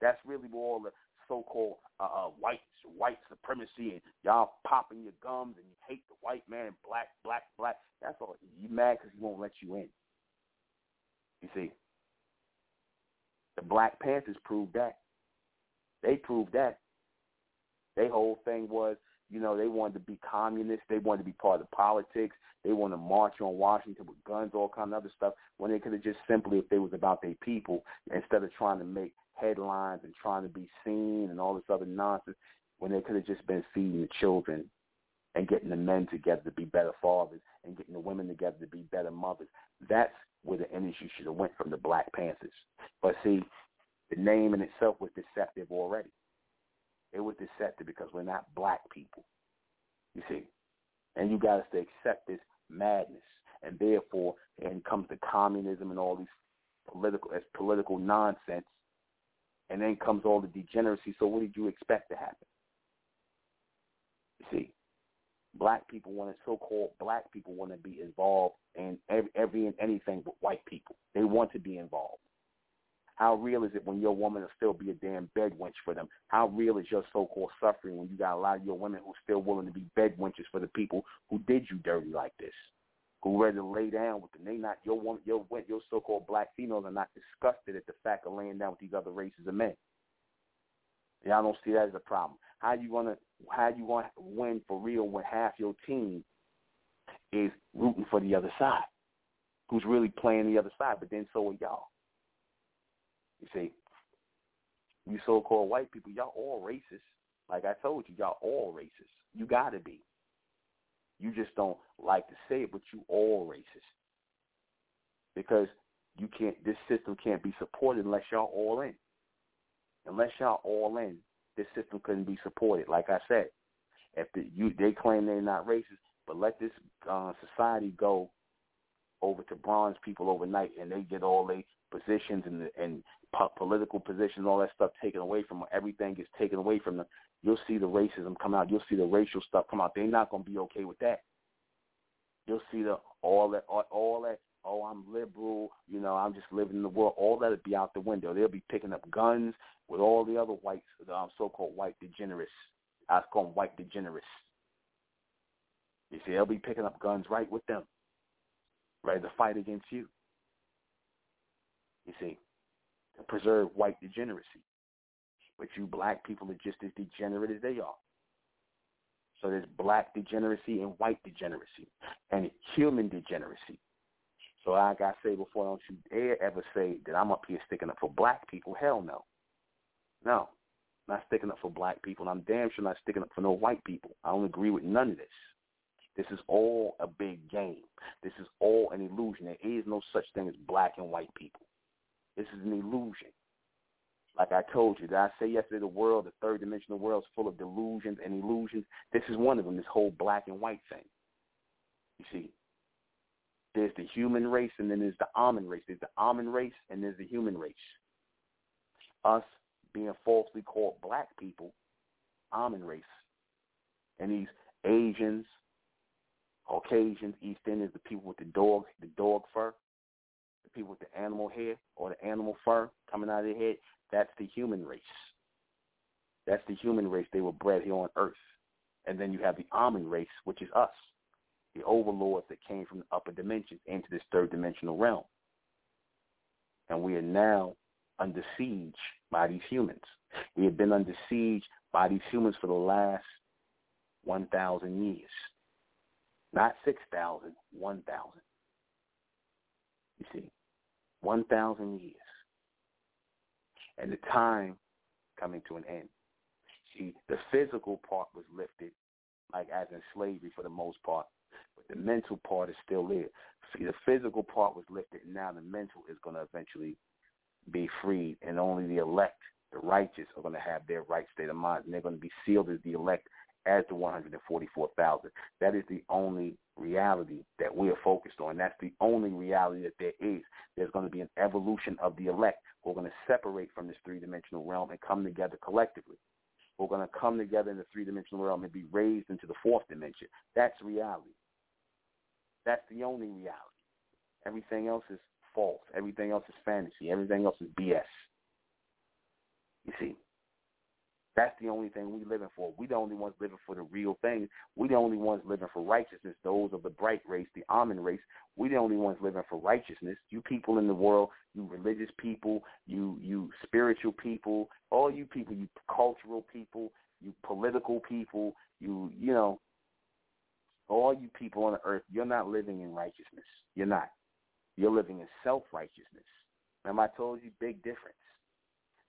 That's really where all the so-called uh, uh, white white supremacy and y'all popping your gums and you hate the white man, black, black, black. That's all. You mad because he won't let you in. You see, the Black Panthers proved that. They proved that. Their whole thing was, you know, they wanted to be communists. They wanted to be part of politics. They wanted to march on Washington with guns, all kind of other stuff. When they could have just simply, if they was about their people, instead of trying to make headlines and trying to be seen and all this other nonsense, when they could have just been feeding the children and getting the men together to be better fathers and getting the women together to be better mothers. That's where the energy should have went from the Black Panthers. But see, the name in itself was deceptive already. It was deceptive because we're not black people. You see, and you got us to accept this madness, and therefore, and comes the communism and all these political as political nonsense, and then comes all the degeneracy. So, what did you expect to happen? You see, black people want to so-called black people want to be involved in every, every and anything but white people. They want to be involved. How real is it when your woman will still be a damn bed wench for them? How real is your so-called suffering when you got a lot of your women who are still willing to be bed wenches for the people who did you dirty like this, who ready to lay down with them? They not your woman, your your so-called black females are not disgusted at the fact of laying down with these other races of men. Y'all don't see that as a problem. How you gonna how you gonna win for real when half your team is rooting for the other side, who's really playing the other side, but then so are y'all. You see, you so-called white people, y'all all racist. Like I told you, y'all all racist. You gotta be. You just don't like to say it, but you all racist. Because you can't. This system can't be supported unless y'all all in. Unless y'all all in, this system couldn't be supported. Like I said, if the, you they claim they're not racist, but let this uh, society go over to bronze people overnight, and they get all their positions and and po- political positions, all that stuff taken away from them. Everything gets taken away from them. You'll see the racism come out. You'll see the racial stuff come out. They're not to be okay with that. You'll see the all that all, all that. Oh, I'm liberal. You know, I'm just living in the world. All that'll be out the window. They'll be picking up guns with all the other whites, um, so-called white degenerates. I call them white degenerates. You see, they'll be picking up guns right with them, ready to fight against you. You see, to preserve white degeneracy. But you black people are just as degenerate as they are. So there's black degeneracy and white degeneracy and human degeneracy. So like I say before, don't you dare ever say that I'm up here sticking up for black people. Hell no. No. Not sticking up for black people. And I'm damn sure not sticking up for no white people. I don't agree with none of this. This is all a big game. This is all an illusion. There is no such thing as black and white people. This is an illusion. Like I told you, did I say yesterday the world, the third dimensional world is full of delusions and illusions? This is one of them, this whole black and white thing. You see, there's the human race and then there's the Amun race. There's the Amun race and there's the human race. Us being falsely called black people, Amun race. And these Asians, Caucasians, East Indians, the people with the dog, the dog fur, the people with the animal hair or the animal fur coming out of their head, that's the human race. That's the human race. They were bred here on earth. And then you have the Amun race, which is us, the overlords that came from the upper dimensions into this third dimensional realm. And we are now under siege by these humans. We have been under siege by these humans for the last 1,000 years. Not 6,000, 1,000. You see, 1,000 years. and the time coming to an end. See, the physical part was lifted, like as in slavery for the most part, but the mental part is still there. See, the physical part was lifted, and now the mental is going to eventually be freed, and only the elect, the righteous, are going to have their right state of mind, and they're going to be sealed as the elect as the 144,000. That is the only reality that we are focused on. That's the only reality that there is. There's going to be an evolution of the elect. We're going to separate from this three-dimensional realm and come together collectively. We're going to come together in the three-dimensional realm and be raised into the fourth dimension. That's reality. That's the only reality. Everything else is false. Everything else is fantasy. Everything else is BS. You see, that's the only thing we living for. We the only ones living for the real thing. We the only ones living for righteousness. Those of the bright race, the Amen race. We the only ones living for righteousness. You people in the world, you religious people, you you spiritual people, all you people, you cultural people, you political people, you you know, all you people on the earth, you're not living in righteousness. You're not. You're living in self righteousness. Remember I told you big difference.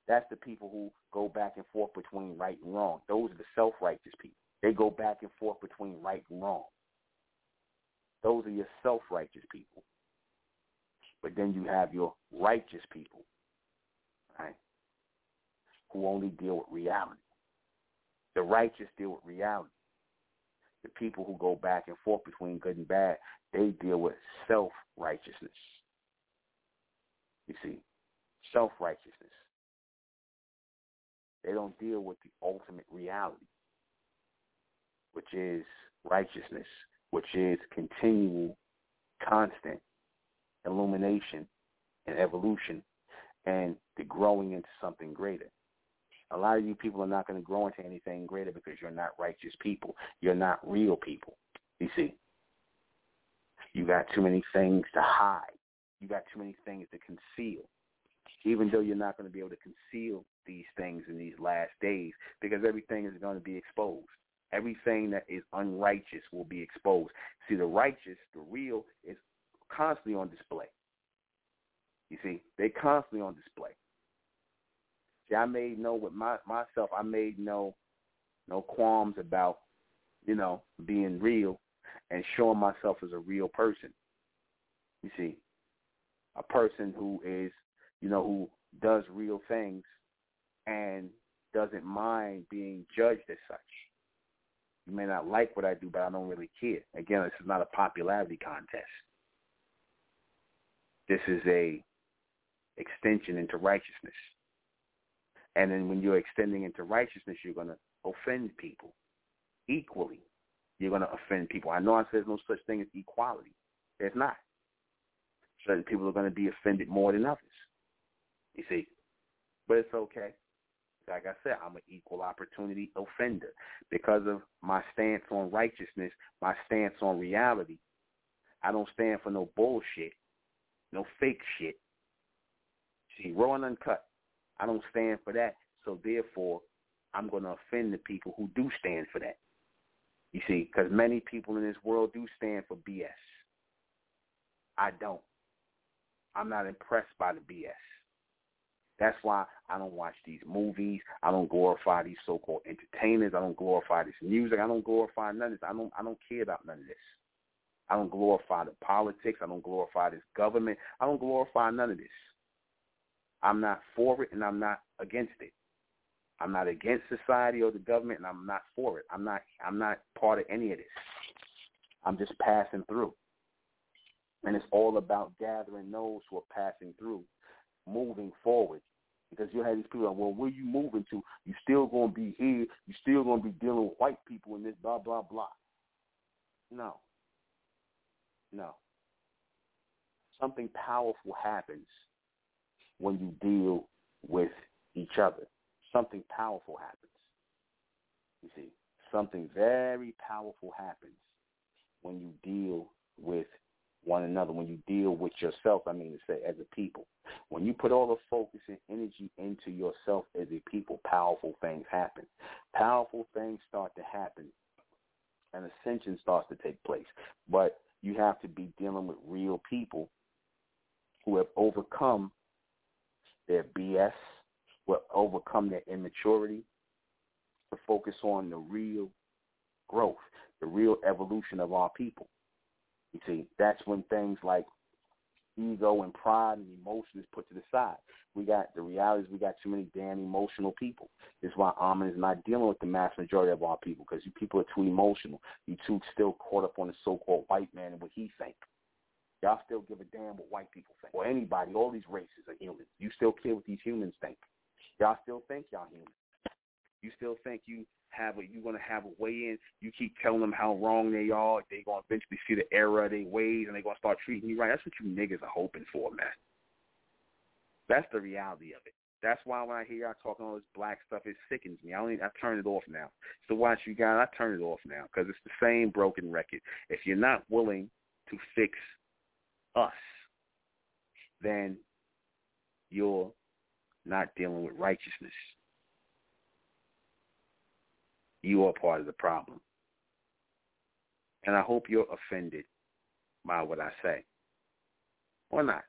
That's the people who go back and forth between right and wrong. Those are the self-righteous people. They go back and forth between right and wrong. Those are your self-righteous people. But then you have your righteous people, right, who only deal with reality. The righteous deal with reality. The people who go back and forth between good and bad, they deal with self-righteousness. You see, self-righteousness. They don't deal with the ultimate reality, which is righteousness, which is continual, constant illumination and evolution and the growing into something greater. A lot of you people are not going to grow into anything greater because you're not righteous people. You're not real people. You see, you got too many things to hide. You got too many things to conceal even though you're not going to be able to conceal these things in these last days because everything is going to be exposed. Everything that is unrighteous will be exposed. See, the righteous, the real, is constantly on display. You see, they're constantly on display. See, I made no with my myself. I made no no qualms about you know being real and showing myself as a real person. You see, a person who is you know, who does real things and doesn't mind being judged as such. You may not like what I do, but I don't really care. Again, this is not a popularity contest. This is a extension into righteousness. And then when you're extending into righteousness, you're going to offend people equally. You're going to offend people. I know I said no such thing as equality. There's not. Certain people are going to be offended more than others. You see, but it's okay. Like I said, I'm an equal opportunity offender because of my stance on righteousness, my stance on reality. I don't stand for no bullshit, no fake shit. See, raw and uncut. I don't stand for that. So therefore, I'm going to offend the people who do stand for that. You see, because many people in this world do stand for BS. I don't. I'm not impressed by the BS. That's why I don't watch these movies. I don't glorify these so-called entertainers. I don't glorify this music. I don't glorify none of this. I don't. I don't care about none of this. I don't glorify the politics. I don't glorify this government. I don't glorify none of this. I'm not for it, and I'm not against it. I'm not against society or the government, and I'm not for it. I'm not. I'm not part of any of this. I'm just passing through, and it's all about gathering those who are passing through moving forward. Because you have these people, well, where you moving to? You still going to be here. You still going to be dealing with white people in this blah, blah, blah. No. No. Something powerful happens when you deal with each other. Something powerful happens. You see, something very powerful happens when you deal with one another, when you deal with yourself, I mean to say, as a people. When you put all the focus and energy into yourself as a people, powerful things happen. Powerful things start to happen and ascension starts to take place. But you have to be dealing with real people who have overcome their BS, will overcome their immaturity to focus on the real growth, the real evolution of our people. You see, that's when things like ego and pride and emotion is put to the side. We got the reality is we got too many damn emotional people. This is why Amen is not dealing with the mass majority of our people because you people are too emotional. You too still caught up on the so-called white man and what he think. Y'all still give a damn what white people think or anybody. All these races are humans. You still care what these humans think. Y'all still think y'all human. You still think you have a you're gonna have a way in. You keep telling them how wrong they are. They're gonna eventually see the error of their ways, and they're gonna start treating you right. That's what you niggas are hoping for, man. That's the reality of it. That's why when I hear y'all talking all this black stuff, it sickens me. I only I turn it off now. So watch you guys. I turn it off now because it's the same broken record. If you're not willing to fix us, then you're not dealing with righteousness you are part of the problem. And I hope you're offended by what I say. Or not.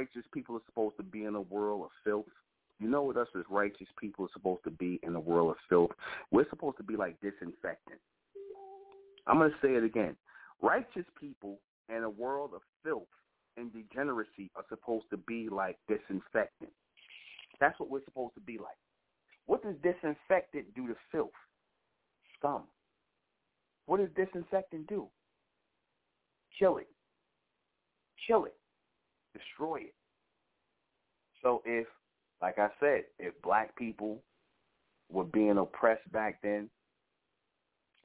Righteous people supposed to be in a world of filth? You know what us as righteous people are supposed to be in a world of filth? We're supposed to be like disinfectant. I'm going to say it again. Righteous people in a world of filth and degeneracy are supposed to be like disinfectant. That's what we're supposed to be like. What does disinfectant do to filth? Scum. What does disinfectant do? Kill it. Kill it. Destroy it. So if, like I said, if black people were being oppressed back then,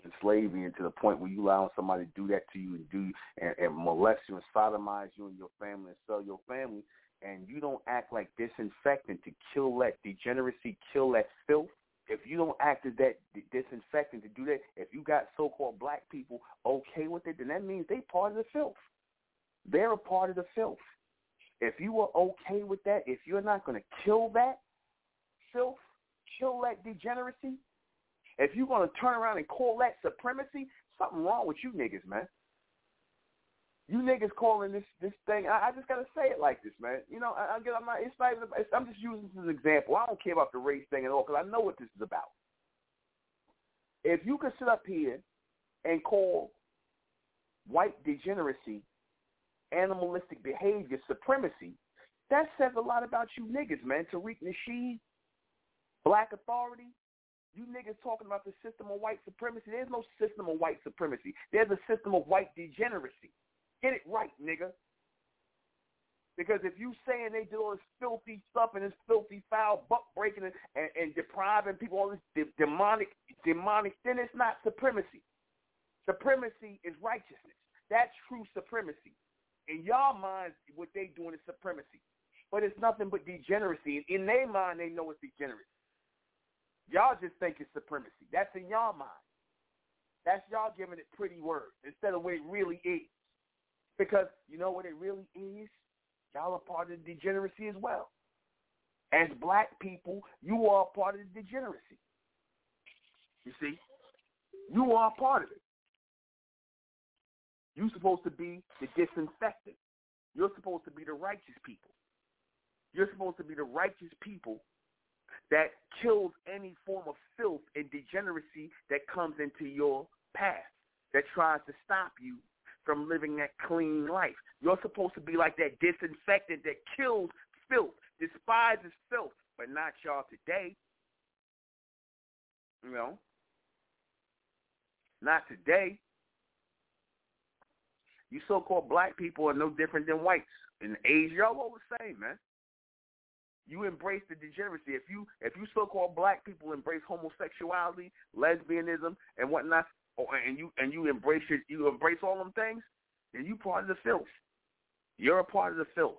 in slavery, and to the point where you allow somebody to do that to you and do and, and molest you and sodomize you and your family and sell your family, and you don't act like disinfectant to kill that degeneracy, kill that filth, if you don't act as that disinfectant to do that, if you got so-called black people okay with it, then that means they part of the filth. They're a part of the filth. If you are okay with that, if you're not going to kill that filth, kill that degeneracy, if you're going to turn around and call that supremacy, something wrong with you niggas, man you niggas calling this this thing. I, I just gotta say it like this, man. You know, I, I get. I'm not. It's not even. It's, I'm just using this as an example. I don't care about the race thing at all because I know what this is about. If you could sit up here and call white degeneracy, animalistic behavior, supremacy, that says a lot about you niggas, man. Tariq Nasheed, Black Authority, you niggas talking about the system of white supremacy. There's no system of white supremacy. There's a system of white degeneracy. Get it right, nigga. Because if you saying they do all this filthy stuff and this filthy foul buck breaking and, and, and depriving people all this de- demonic demonic, then it's not supremacy. Supremacy is righteousness. That's true supremacy. In y'all minds, what they doing is supremacy. But it's nothing but degeneracy. In their mind, they know it's degeneracy. Y'all just think it's supremacy. That's in y'all mind. That's y'all giving it pretty words instead of what it really is. Because you know what it really is? Y'all are part of the degeneracy as well. As black people, you are part of the degeneracy. You see? You are part of it. You're supposed to be the disinfectant. You're supposed to be the righteous people. You're supposed to be the righteous people that kills any form of filth and degeneracy that comes into your path, that tries to stop you from living that clean life. You're supposed to be like that disinfectant that kills filth, despises filth, but not y'all today. You know? Not today. You so-called black people are no different than whites. In Asia, y'all all the same, man. You embrace the degeneracy. If you if you so-called black people embrace homosexuality, lesbianism, and whatnot, or, and you and you embrace it, you embrace all them things, then you part of the filth. You're a part of the filth.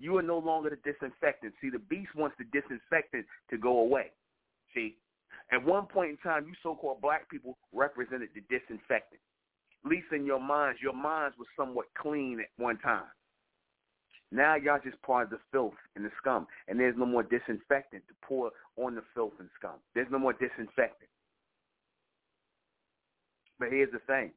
You are no longer the disinfectant. See, the beast wants the disinfectant to go away. See, at one point in time, you so-called black people represented the disinfectant. At least in your minds, your minds were somewhat clean at one time. Now y'all just part of the filth and the scum, and there's no more disinfectant to pour on the filth and scum. There's no more disinfectant. But here's the thing.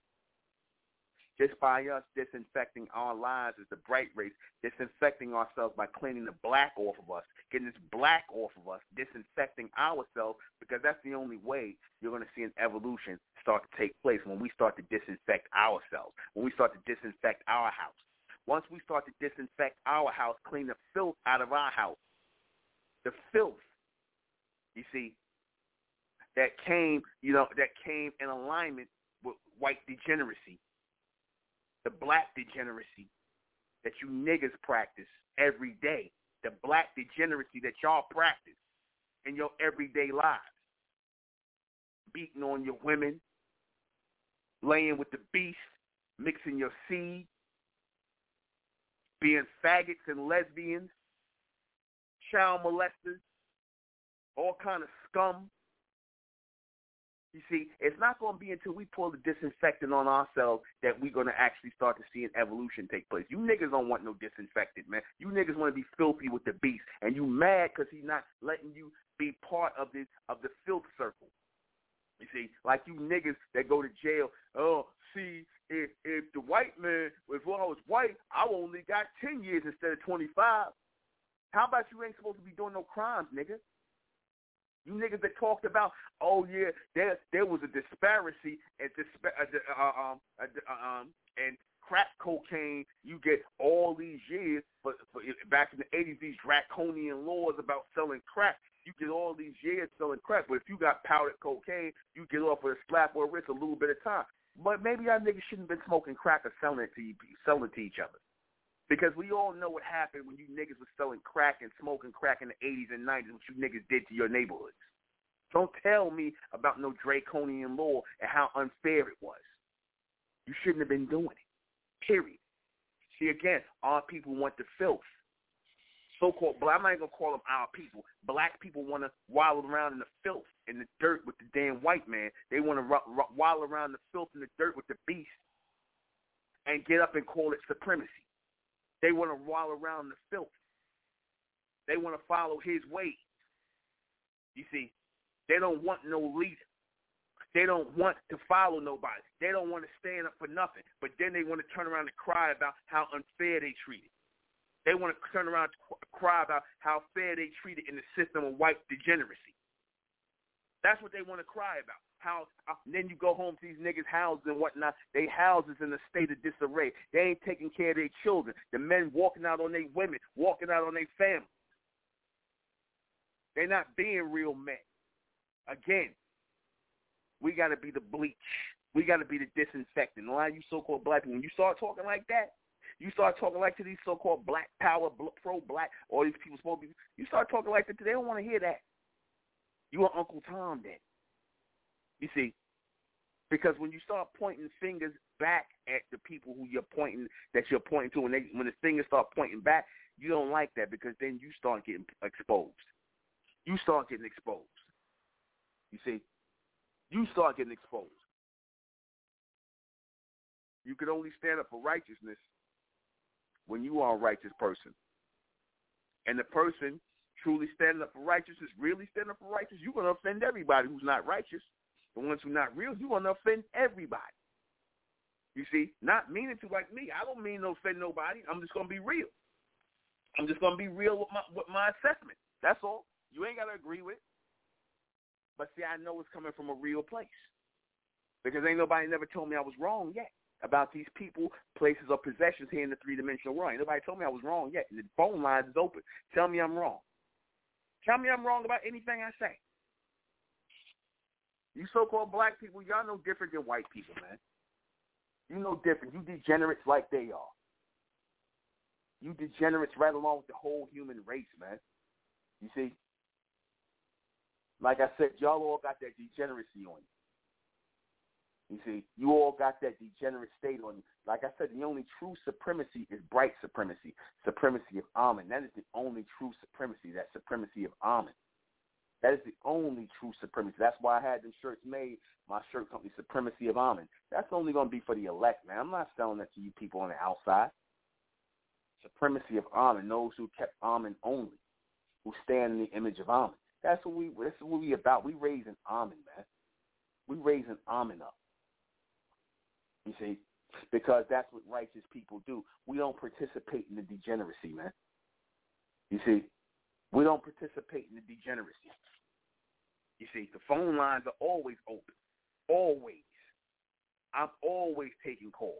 Just by us disinfecting our lives as the bright race, disinfecting ourselves by cleaning the black off of us, getting this black off of us, disinfecting ourselves, because that's the only way you're going to see an evolution start to take place when we start to disinfect ourselves, when we start to disinfect our house. Once we start to disinfect our house, clean the filth out of our house, the filth, you see, that came, you know, that came in alignment with white degeneracy, the black degeneracy that you niggas practice every day, the black degeneracy that y'all practice in your everyday lives. Beating on your women, laying with the beast, mixing your seed, being faggots and lesbians, child molesters, all kind of scum, you see, it's not going to be until we pull the disinfectant on ourselves that we're going to actually start to see an evolution take place. You niggas don't want no disinfectant, man. You niggas want to be filthy with the beast, and you mad because he's not letting you be part of this of the filth circle. You see, like you niggas that go to jail. Oh, see, if if the white man, if I was white, I only got ten years instead of twenty five. How about you ain't supposed to be doing no crimes, nigga? You niggas that talked about, oh yeah, there there was a disparity at dispa- uh, uh, um, uh, um, and crack cocaine, you get all these years. But, back in the '80s, these draconian laws about selling crack, you get all these years selling crack. But if you got powdered cocaine, you get off with a slap or a wrist a little bit of time. But maybe y'all niggas shouldn't been smoking crack or selling it to selling it to each other. Because we all know what happened when you niggas was selling crack and smoking crack in the 80s and 90s, what you niggas did to your neighborhoods. Don't tell me about no draconian law and how unfair it was. You shouldn't have been doing it. Period. See, again, our people want the filth. So-called, but I'm not even gonna call them our people. Black people want to wallow around in the filth, in the dirt with the damn white man. They want to r- r- wallow around the filth in the dirt with the beast, and get up and call it supremacy. They want to wallow around the filth. They want to follow his ways. You see, they don't want no leader. They don't want to follow nobody. They don't want to stand up for nothing. But then they want to turn around and cry about how unfair they treated. They want to turn around and cry about how fair they treated in the system of white degeneracy. That's what they want to cry about. How uh, then you go home to these niggas' houses and whatnot. They houses in a state of disarray. They ain't taking care of their children. The men walking out on their women, walking out on their family. They're not being real men. Again, we got to be the bleach. We got to be the disinfectant. A lot of you so-called black people, when you start talking like that, you start talking like to these so-called black power, pro-black, all these people supposed to be, you start talking like that, they don't want to hear that. You are Uncle Tom then. You see, because when you start pointing fingers back at the people who you're pointing, that you're pointing to, when they when the fingers start pointing back, you don't like that because then you start getting exposed. You start getting exposed. You see, you start getting exposed. You can only stand up for righteousness when you are a righteous person. And the person truly standing up for righteousness, really standing up for righteousness, you're going to offend everybody who's not righteous. The ones who are not real, you're going to offend everybody. You see, not meaning to like me. I don't mean to offend nobody. I'm just going to be real. I'm just going to be real with my, with my assessment. That's all. You ain't got to agree with but see, I know it's coming from a real place. Because ain't nobody never told me I was wrong yet about these people, places, or possessions here in the three-dimensional world. Nobody told me I was wrong yet. The phone line is open. Tell me I'm wrong. Tell me I'm wrong about anything I say. You so-called black people, y'all know different than white people, man. You know different. You degenerates like they are. You degenerates right along with the whole human race, man. You see? Like I said, y'all all got that degeneracy on you. You see, you all got that degenerate state on you. Like I said, the only true supremacy is bright supremacy, supremacy of Amen. That is the only true supremacy, that supremacy of Amen. That is the only true supremacy. That's why I had them shirts made, my shirt company, Supremacy of Amen. That's only going to be for the elect, man. I'm not selling that to you people on the outside. Supremacy of Amen, those who kept Amen only, who stand in the image of Amen. That's what we. That's what we about. We raising Amen, man. We raising Amen up. You see, because that's what righteous people do. We don't participate in the degeneracy, man. You see, we don't participate in the degeneracy. You see, the phone lines are always open, always. I'm always taking calls.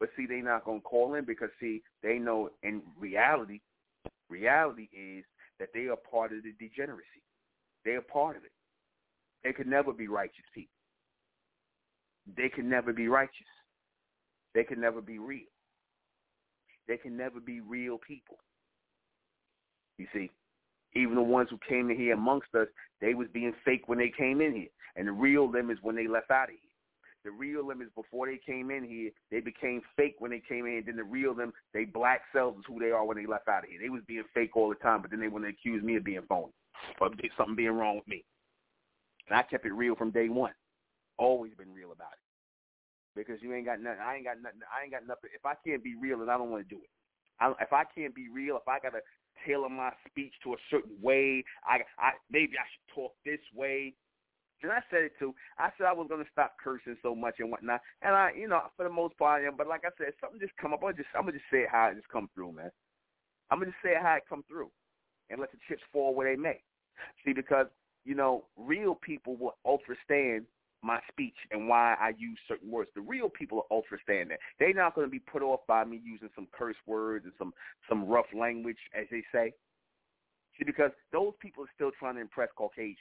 But see, they're not gonna call in because see, they know in reality, reality is that they are part of the degeneracy. They are part of it. They can never be righteous people. They can never be righteous. They can never be real. They can never be real people. You see, even the ones who came in here amongst us, they was being fake when they came in here. And the real them is when they left out of here. The real them is before they came in here, they became fake when they came in. Then the real them, they black selves is who they are when they left out of here. They was being fake all the time, but then they want to accuse me of being phony or something being wrong with me. And I kept it real from day one. Always been real about it. Because you ain't got nothing. I ain't got nothing. I ain't got nothing. If I can't be real, then I don't want to do it. I, if I can't be real, if I gotta tailor my speech to a certain way, I, I maybe I should talk this way. And I said it too. I said I was gonna stop cursing so much and whatnot. And I, you know, for the most part, I am. But like I said, something just come up. I just, I'm gonna just say it how it just come through, man. I'm gonna just say it how it come through, and let the chips fall where they may. See, because you know, real people will understand my speech and why I use certain words. The real people will understand that. They're not going to be put off by me using some curse words and some some rough language, as they say. See, because those people are still trying to impress Caucasians.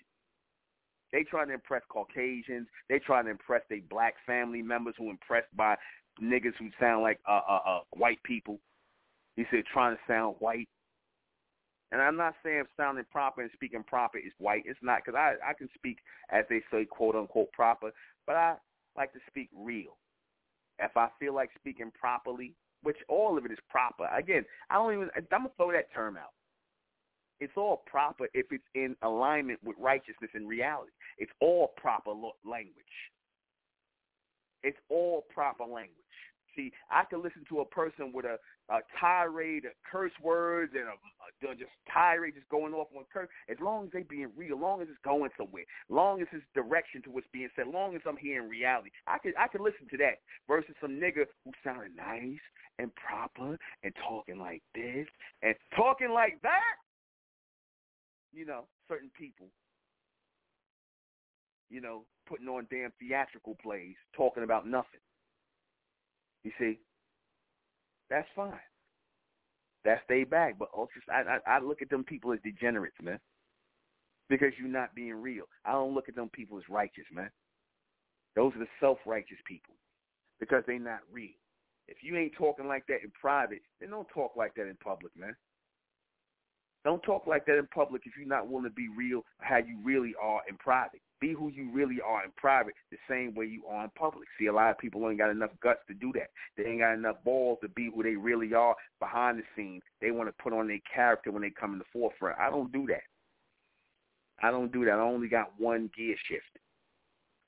They trying to impress Caucasians. They trying to impress their black family members who impressed by niggas who sound like uh, uh, uh, white people. He said trying to sound white. And I'm not saying sounding proper and speaking proper is white. It's not because I I can speak as they say quote unquote proper, but I like to speak real. If I feel like speaking properly, which all of it is proper. Again, I don't even. I'm gonna throw that term out. It's all proper if it's in alignment with righteousness and reality. It's all proper language. It's all proper language. See, I can listen to a person with a, a tirade of curse words and a, a, just tirade just going off on curse, as long as they being real, as long as it's going somewhere, long as it's direction to what's being said, long as I'm hearing reality, I can I can listen to that versus some nigga who sounded nice and proper and talking like this and talking like that you know, certain people, you know, putting on damn theatrical plays, talking about nothing. You see, that's fine. That's they bag. But ultras, I, I I look at them people as degenerates, man, because you're not being real. I don't look at them people as righteous, man. Those are the self-righteous people because they're not real. If you ain't talking like that in private, then don't talk like that in public, man. Don't talk like that in public if you're not willing to be real how you really are in private. Be who you really are in private the same way you are in public. See, a lot of people ain't got enough guts to do that. They ain't got enough balls to be who they really are behind the scenes. They want to put on their character when they come in the forefront. I don't do that. I don't do that. I only got one gear shift,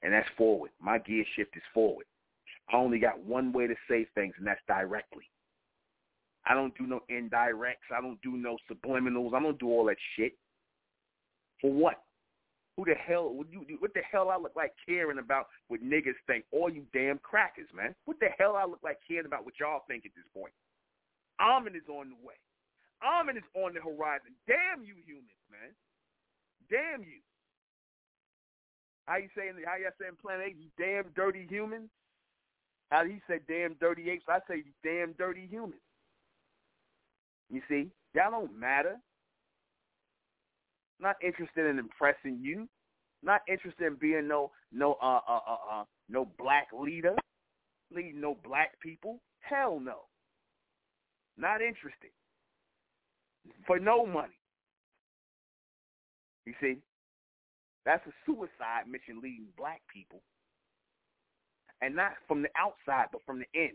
and that's forward. My gear shift is forward. I only got one way to say things, and that's directly. I don't do no indirects. I don't do no subliminals. I don't do all that shit. For what? Who the hell would you? What the hell I look like caring about what niggas think? All you damn crackers, man. What the hell I look like caring about what y'all think at this point? Amen is on the way. Amen is on the horizon. Damn you humans, man. Damn you. How you saying? How y'all saying Planet You damn dirty humans. How he said damn dirty apes? I say you damn dirty humans. You see, y'all don't matter. Not interested in impressing you. Not interested in being no no uh uh uh, uh no black leader, leading no black people. Hell no. Not interested. For no money. You see, that's a suicide mission leading black people. And not from the outside, but from the in.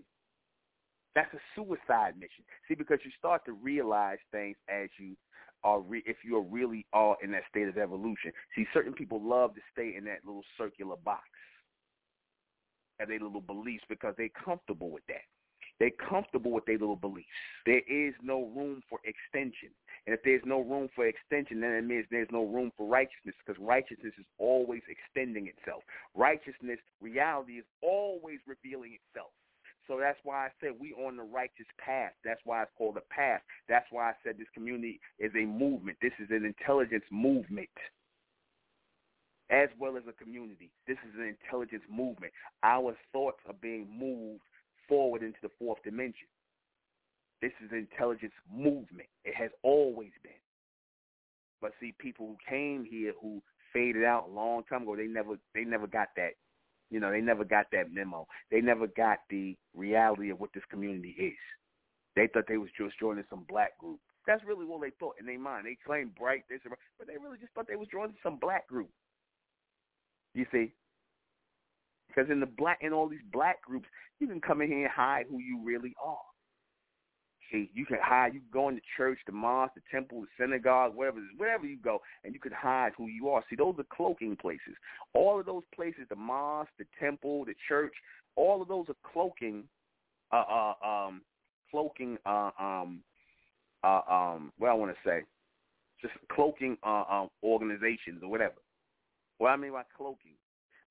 That's a suicide mission. See, because you start to realize things as you are, re- if you are really all in that state of evolution. See, certain people love to stay in that little circular box and their little beliefs because they're comfortable with that. They're comfortable with their little beliefs. There is no room for extension. And if there's no room for extension, then it means there's no room for righteousness because righteousness is always extending itself. Righteousness, reality is always revealing itself. So that's why I said we on the righteous path. That's why it's called a path. That's why I said this community is a movement. This is an intelligence movement as well as a community. This is an intelligence movement. Our thoughts are being moved forward into the fourth dimension. This is an intelligence movement. It has always been. But see, people who came here who faded out a long time ago, they never they never got that you know, they never got that memo. They never got the reality of what this community is. They thought they was just joining some black group. That's really what they thought in their mind. They claimed bright, this, but they really just thought they was joining some black group. You see? Because in the black, in all these black groups, you can come in here and hide who you really are. See, you can hide. You can go into church, the mosque, the temple, the synagogue, wherever, wherever you go, and you can hide who you are. See, those are cloaking places. All of those places, the mosque, the temple, the church, all of those are cloaking, uh, uh um, cloaking, uh, um, uh, um, what I want to say, just cloaking uh, um, organizations or whatever. What I mean by cloaking,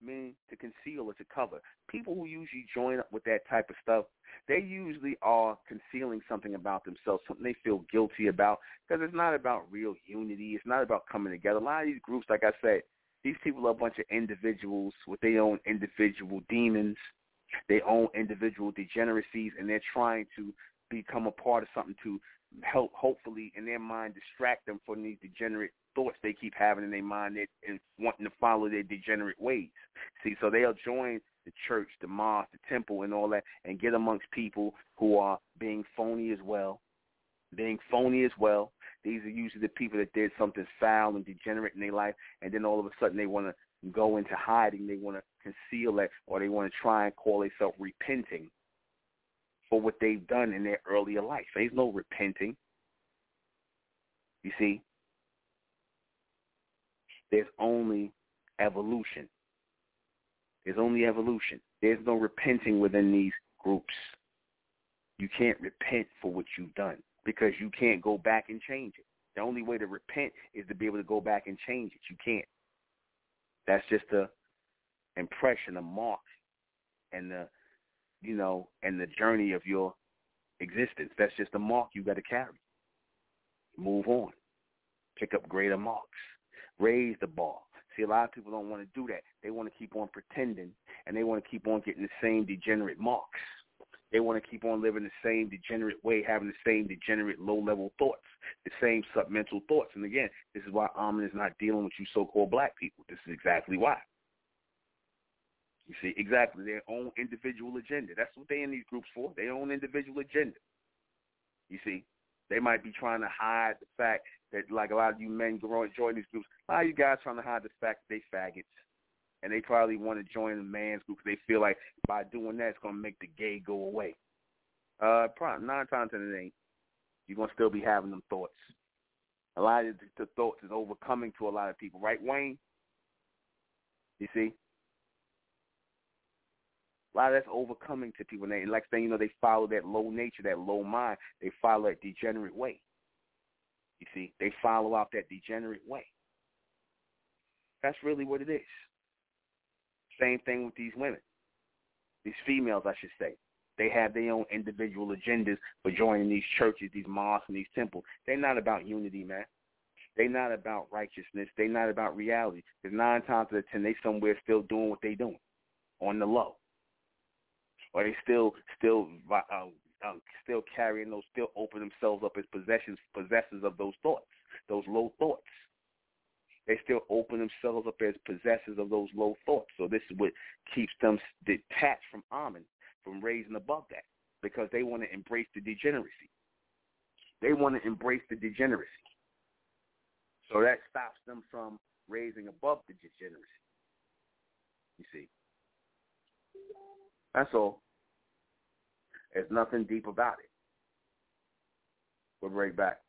mean to conceal or to cover. People who usually join up with that type of stuff, they usually are concealing something about themselves, something they feel guilty about, because it's not about real unity. It's not about coming together. A lot of these groups, like I said, these people are a bunch of individuals with their own individual demons, their own individual degeneracies, and they're trying to become a part of something to help, hopefully, in their mind, distract them from these degenerate thoughts they keep having in their mind and wanting to follow their degenerate ways. See, so they'll join the church, the mosque, the temple, and all that, and get amongst people who are being phony as well, being phony as well. These are usually the people that did something foul and degenerate in their life, and then all of a sudden they want to go into hiding. They want to conceal it, or they want to try and call themselves repenting for what they've done in their earlier life. There's no repenting. You see, there's only evolution. There's only evolution. There's no repenting within these groups. You can't repent for what you've done because you can't go back and change it. The only way to repent is to be able to go back and change it. You can't. That's just a impression, a mark, and the you know, and the journey of your existence. That's just a mark you got to carry. Move on. Pick up greater marks raise the bar. See, a lot of people don't want to do that. They want to keep on pretending, and they want to keep on getting the same degenerate marks. They want to keep on living the same degenerate way, having the same degenerate low-level thoughts, the same submental thoughts. And again, this is why Amun is not dealing with you so-called black people. This is exactly why. You see, exactly their own individual agenda. That's what they in these groups for. Their own individual agenda. You see, they might be trying to hide the fact that like a lot of you men go join these groups. A lot of you guys trying to hide the fact that they faggots, and they probably want to join the man's group because they feel like by doing that it's gonna make the gay go away. Uh, probably nine times out of eight, you're gonna still be having them thoughts. A lot of the thoughts is overcoming to a lot of people, right, Wayne? You see, a lot of that's overcoming to people. And they, like saying, you know, they follow that low nature, that low mind. They follow that degenerate way. You see, they follow out that degenerate way. That's really what it is. Same thing with these women, these females, I should say. They have their own individual agendas for joining these churches, these mosques, and these temples. They're not about unity, man. They're not about righteousness. They're not about reality. Because nine times out of ten, they somewhere still doing what they're doing on the low, or they still still uh, uh, still carrying those, still open themselves up as possessions, possessors of those thoughts, those low thoughts. They still open themselves up as possessors of those low thoughts. So this is what keeps them detached from Amen, from raising above that, because they want to embrace the degeneracy. They want to embrace the degeneracy. So that stops them from raising above the degeneracy. You see. That's all. There's nothing deep about it. We'll be right back.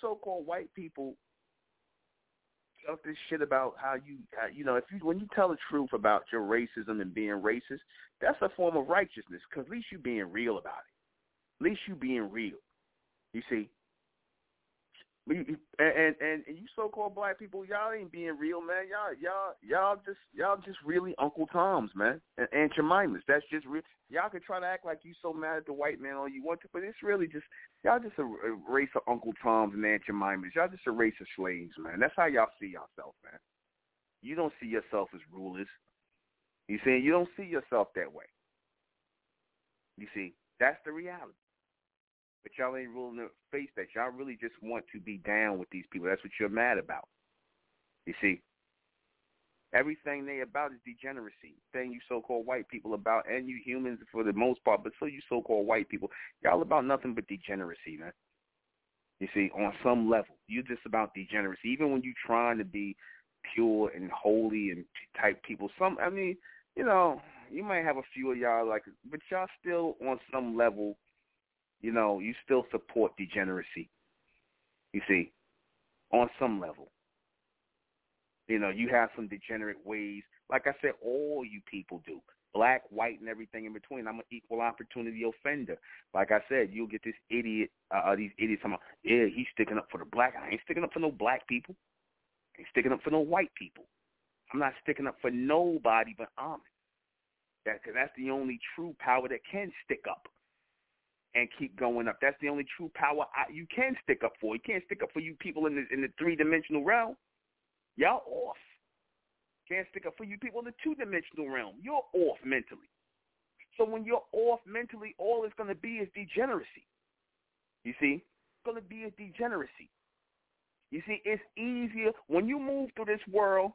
So-called white people talk this shit about how you, you know, if you when you tell the truth about your racism and being racist, that's a form of righteousness because at least you being real about it. At least you being real. You see, and, and and you so-called black people, y'all ain't being real, man. Y'all y'all y'all just y'all just really Uncle Toms, man, and Aunt Jemimas. That's just real. Y'all can try to act like you so mad at the white man all you want to, but it's really just y'all just a, a race of Uncle Toms and Aunt Jemimas. Y'all just a race of slaves, man. That's how y'all see yourself, man. You don't see yourself as rulers. You see, you don't see yourself that way. You see, that's the reality. But y'all ain't willing to face that. Y'all really just want to be down with these people. That's what you're mad about. You see, everything they about is degeneracy. Thing you so-called white people about, and you humans for the most part, but so you so-called white people, y'all about nothing but degeneracy, man. You see, on some level, you're just about degeneracy. Even when you're trying to be pure and holy and type people, some, I mean, you know, you might have a few of y'all like, but y'all still on some level you know, you still support degeneracy. You see, on some level. You know, you have some degenerate ways. Like I said, all you people do. Black, white, and everything in between. I'm an equal opportunity offender. Like I said, you'll get this idiot, uh, these idiots talking about, yeah, he's sticking up for the black. I ain't sticking up for no black people. I ain't sticking up for no white people. I'm not sticking up for nobody but Amen. That, cause that's the only true power that can stick up and keep going up. That's the only true power I, you can stick up for. You can't stick up for you people in the in the three dimensional realm. Y'all off. Can't stick up for you people in the two dimensional realm. You're off mentally. So when you're off mentally, all it's going to be is degeneracy. You see, it's going to be a degeneracy. You see, it's easier when you move through this world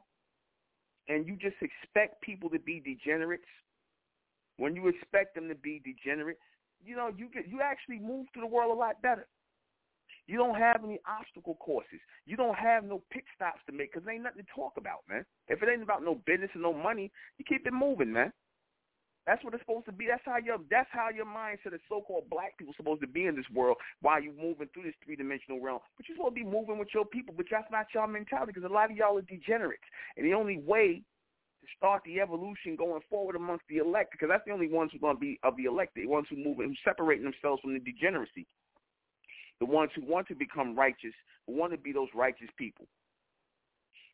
and you just expect people to be degenerates. When you expect them to be degenerate, you know, you get you actually move through the world a lot better. You don't have any obstacle courses. You don't have no pit stops to make because there ain't nothing to talk about, man. If it ain't about no business and no money, you keep it moving, man. That's what it's supposed to be. That's how your that's how your mindset of so-called black people supposed to be in this world while you're moving through this three-dimensional realm. But you're supposed to be moving with your people, but that's not y'all mentality because a lot of y'all are degenerates. And the only way start the evolution going forward amongst the elect, because that's the only ones who are going to be of the elected, the ones who move and separating themselves from the degeneracy. The ones who want to become righteous, who want to be those righteous people.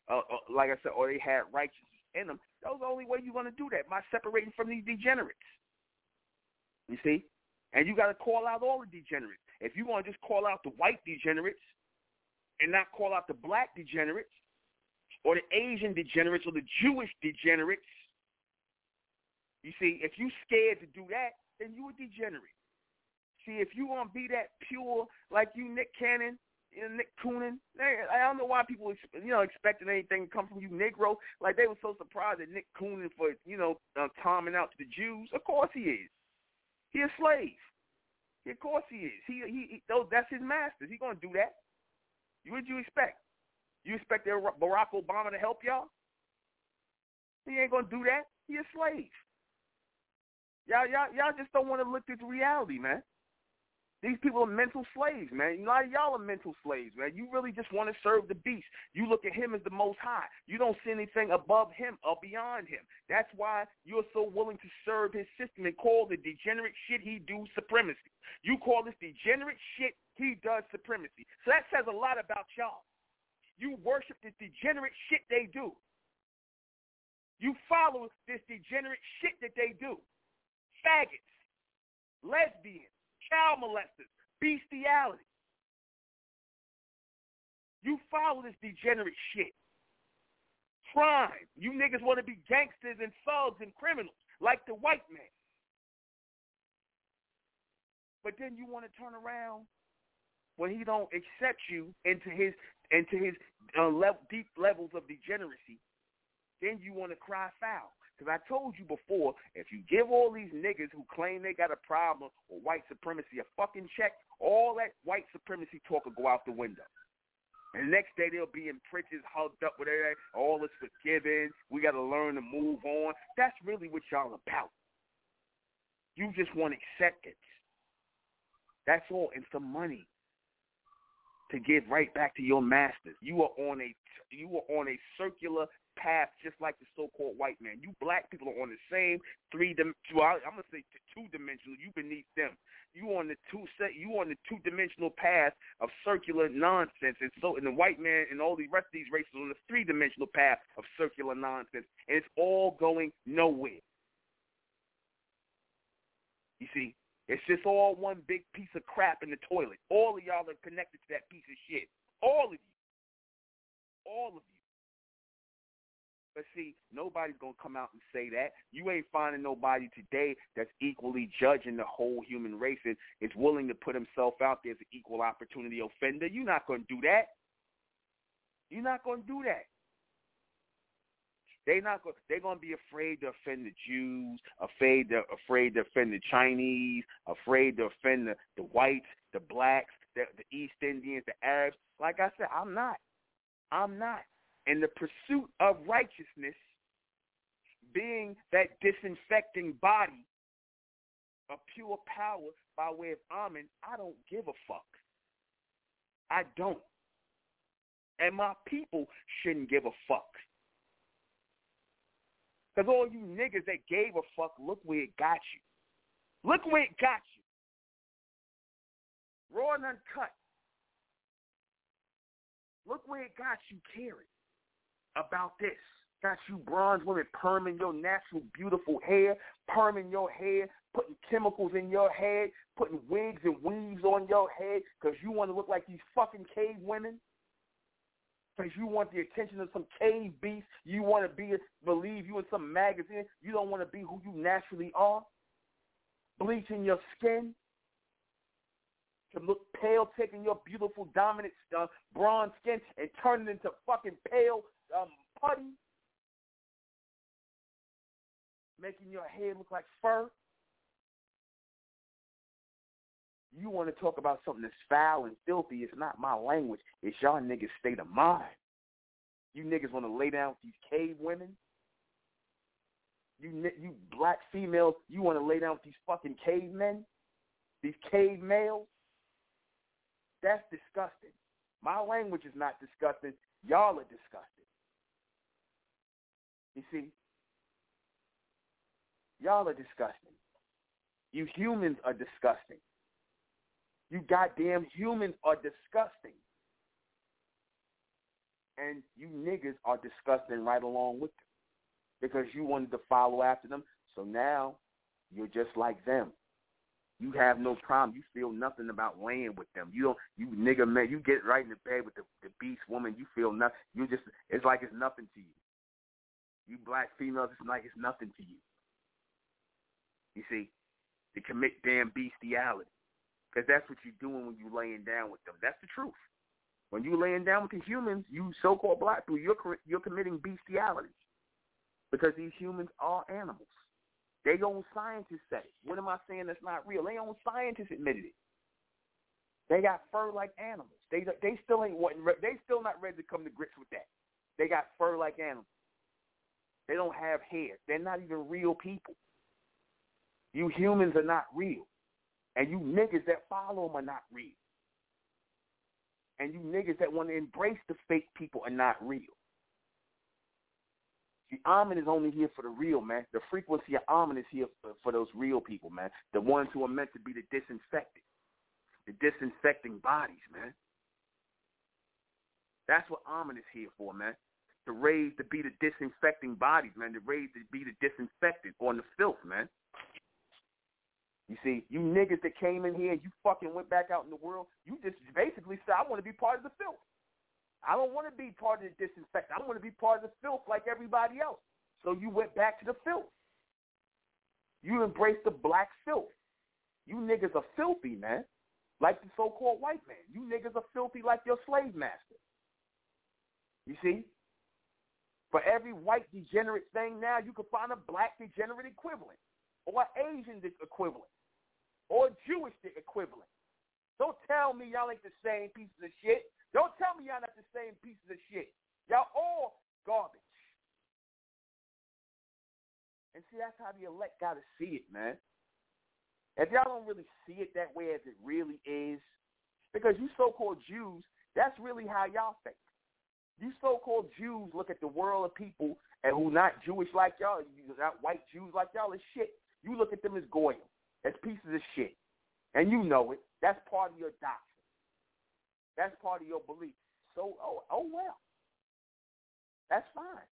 Uh, uh, like I said, or they had righteousness in them. That was the only way you're going to do that, by separating from these degenerates. You see? And you got to call out all the degenerates. If you want to just call out the white degenerates and not call out the black degenerates, or the Asian degenerates or the Jewish degenerates. You see, if you scared to do that, then you a degenerate. See, if you want to be that pure like you, Nick Cannon, you know, Nick Coonan, I don't know why people, you know, expecting anything to come from you, Negro. Like they were so surprised at Nick Coonan for, you know, uh, timing out to the Jews. Of course he is. He a slave. Of course he is. He he, he those that's his masters. He gonna do that. What would you expect? You expect Barack Obama to help y'all? He ain't gonna do that. He a slave. Y'all, y'all, y'all just don't want to look at the reality, man. These people are mental slaves, man. A lot of y'all are mental slaves, man. You really just want to serve the beast. You look at him as the most high. You don't see anything above him or beyond him. That's why you're so willing to serve his system and call the degenerate shit he do supremacy. You call this degenerate shit he does supremacy. So that says a lot about y'all. You worship this degenerate shit they do. You follow this degenerate shit that they do. Faggots, lesbians, child molesters, bestiality. You follow this degenerate shit. Crime. You niggas want to be gangsters and thugs and criminals like the white man. But then you want to turn around when he don't accept you into his into his uh, deep levels of degeneracy, then you want to cry foul. Because I told you before, if you give all these niggas who claim they got a problem with white supremacy a fucking check, all that white supremacy talk will go out the window. And next day they'll be in prisons, hugged up with everything. All is forgiven. We got to learn to move on. That's really what y'all about. You just want acceptance. That's all, and some money to give right back to your masters. You are on a you are on a circular path, just like the so-called white man. You black people are on the same three. Well, I'm gonna say two dimensional. You beneath them. You on the two set. You on the two dimensional path of circular nonsense, and so and the white man and all the rest of these races on the three dimensional path of circular nonsense, and it's all going nowhere. You see, it's just all one big piece of crap in the toilet. All of y'all are connected to that piece of shit. All of you. All of you. But see, nobody's gonna come out and say that. You ain't finding nobody today that's equally judging the whole human race and is willing to put himself out there as an equal opportunity offender. You're not gonna do that. You're not gonna do that. They not going. They're gonna be afraid to offend the Jews, afraid to afraid to offend the Chinese, afraid to offend the, the whites, the blacks, the, the East Indians, the Arabs. Like I said, I'm not. I'm not. In the pursuit of righteousness, being that disinfecting body of pure power by way of Amen, I don't give a fuck. I don't. And my people shouldn't give a fuck. Because all you niggas that gave a fuck, look where it got you. Look where it got you. Raw and uncut. Look where it got you caring about this. Got you bronze women perming your natural beautiful hair, perming your hair, putting chemicals in your head, putting wigs and weaves on your head because you want to look like these fucking cave women because you want the attention of some cave beast. You want to be believe you in some magazine. You don't want to be who you naturally are. Bleaching your skin to look pale, taking your beautiful dominant uh, bronze skin and turning into fucking pale um, putty, making your hair look like fur. You want to talk about something that's foul and filthy, it's not my language. It's y'all niggas' state of mind. You niggas want to lay down with these cave women. You you black females, you want to lay down with these fucking cavemen, these cave males. That's disgusting. My language is not disgusting. Y'all are disgusting. You see, y'all are disgusting. You humans are disgusting. You goddamn humans are disgusting. And you niggas are disgusting right along with them. Because you wanted to follow after them. So now you're just like them. You have no problem. You feel nothing about laying with them. You don't. You nigga man. You get right in the bed with the, the beast woman. You feel nothing. You just. It's like it's nothing to you. You black females. It's like it's nothing to you. You see, to commit damn bestiality. Because that's what you're doing when you're laying down with them. That's the truth. When you're laying down with the humans, you so-called black people, you're, you're committing bestiality. Because these humans are animals. They own scientists it. What am I saying that's not real? They own scientists admitted it. They got fur like animals. They they still ain't wanting, they still not ready to come to grips with that. They got fur like animals. They don't have hair. They're not even real people. You humans are not real. And you niggas that follow them are not real. And you niggas that want to embrace the fake people are not real. The Amen is only here for the real, man. The frequency of Amen is here for, for those real people, man. The ones who are meant to be the disinfected, the disinfecting bodies, man. That's what Amen is here for, man. To raise to be the disinfecting bodies, man. To raise to be the disinfected on the filth, man. You see, you niggas that came in here you fucking went back out in the world, you just basically said, I want to be part of the filth. I don't want to be part of the disinfectant. I want to be part of the filth like everybody else. So you went back to the filth. You embraced the black filth. You niggas are filthy, man. Like the so-called white man. You niggas are filthy like your slave master. You see? For every white degenerate thing now, you can find a black degenerate equivalent or Asian equivalent or Jewish equivalent. Don't tell me y'all ain't the same pieces of shit. Don't tell me y'all not the same pieces of shit. Y'all all garbage. And see, that's how the elect got to see it, man. If y'all don't really see it that way as it really is, because you so-called Jews, that's really how y'all think. You so-called Jews look at the world of people and who not Jewish like y'all, not white Jews like y'all as shit. You look at them as goyim, as pieces of shit. And you know it. That's part of your doctrine. That's part of your belief. So, oh, oh well. That's fine.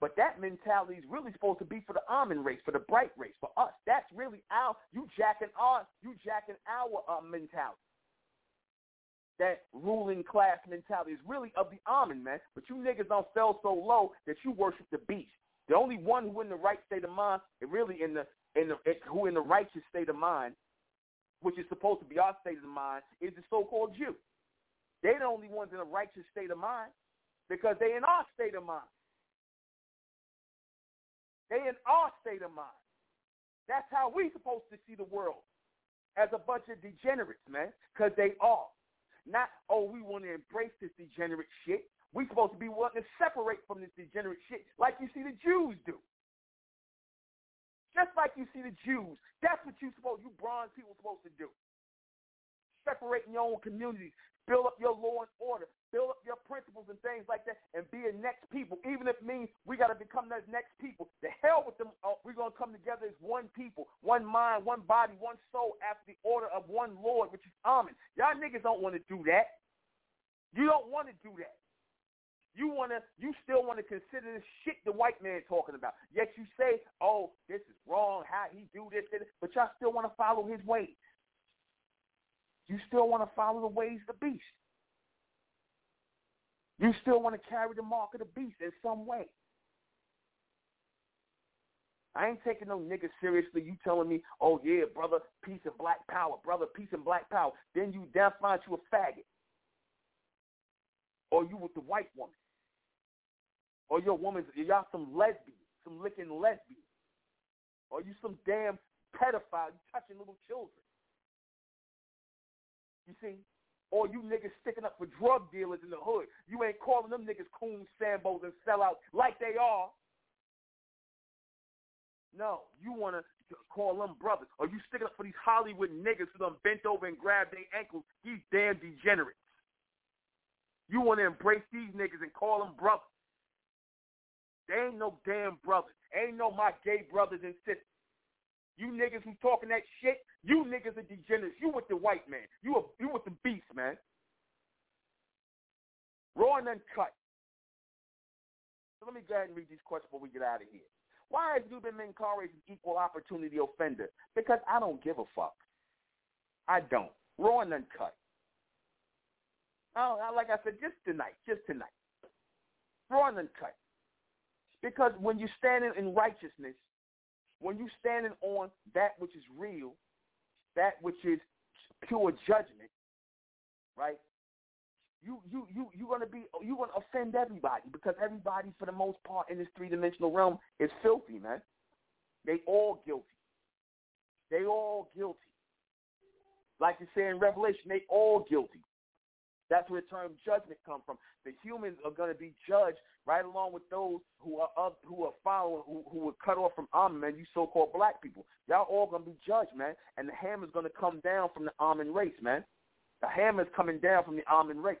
But that mentality is really supposed to be for the Amen race, for the bright race, for us. That's really our you jacking our you jacking our uh, mentality. That ruling class mentality is really of the Amen man. But you niggas don't fell so low that you worship the beast. The only one who in the right state of mind, and really in the in the who in the righteous state of mind, which is supposed to be our state of mind, is the so-called Jew. They're the only ones in a righteous state of mind because they in our state of mind. They in our state of mind. That's how we supposed to see the world as a bunch of degenerates, man, because they are. Not, oh, we want to embrace this degenerate shit. We supposed to be wanting to separate from this degenerate shit like you see the Jews do. Just like you see the Jews. That's what you supposed, you bronze people supposed to do. Separating your own communities, build up your law and order, build up your principles and things like that, and be a next people. Even if it means we got to become those next people. The hell with them. Uh, we're going to come together as one people, one mind, one body, one soul, after the order of one Lord, which is Amen. Y'all niggas don't want to do that. You don't want to do that. You wanna, you still want to consider this shit the white man talking about. Yet you say, "Oh, this is wrong. How he do this?" But y'all still want to follow his ways. You still want to follow the ways of the beast. You still want to carry the mark of the beast in some way. I ain't taking no nigga seriously. You telling me, oh yeah, brother, peace and black power, brother, peace and black power. Then you down find you a faggot. Or you with the white woman. Or your woman's, y'all some lesbian, some licking lesbian. Or you some damn pedophile, you touching little children. You see? Or you niggas sticking up for drug dealers in the hood. You ain't calling them niggas coons, sambos, and sellouts like they are. No, you want to call them brothers. Or you sticking up for these Hollywood niggas who done bent over and grabbed their ankles. These damn degenerates. You want to embrace these niggas and call them brothers. They ain't no damn brothers. Ain't no my gay brothers and sisters. You niggas who talking that shit, you niggas are degenerates. You with the white man. You a, you with the beast, man. Raw and uncut. So let me go ahead and read these questions before we get out of here. Why is Nuben Menkarayzz an equal opportunity offender? Because I don't give a fuck. I don't. Raw and uncut. Oh, like I said, just tonight, just tonight. Raw and uncut. Because when you're standing in righteousness, when you're standing on that which is real, that which is pure judgment, right? You you you you're gonna be you're gonna offend everybody because everybody for the most part in this three dimensional realm is filthy, man. They all guilty. They all guilty. Like you say in Revelation, they all guilty. That's where the term judgment come from. The humans are going to be judged right along with those who are up, who are following, who, who were cut off from Amen, you so-called black people. Y'all all going to be judged, man. And the hammer's going to come down from the Amen race, man. The hammer's coming down from the Amen race,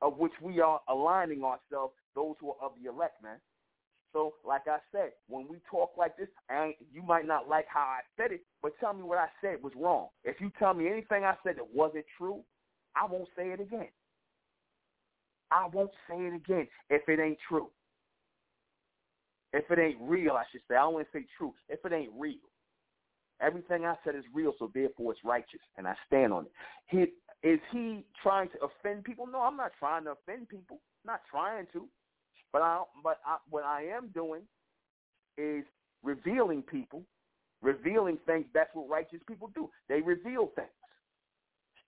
of which we are aligning ourselves, those who are of the elect, man. So, like I said, when we talk like this, and you might not like how I said it, but tell me what I said was wrong. If you tell me anything I said that wasn't true, I won't say it again. I won't say it again if it ain't true. If it ain't real, I should say. I don't want to say true. If it ain't real. Everything I said is real, so therefore it's righteous, and I stand on it. He, is he trying to offend people? No, I'm not trying to offend people. I'm not trying to. But I, but I, what I am doing is revealing people, revealing things. That's what righteous people do. They reveal things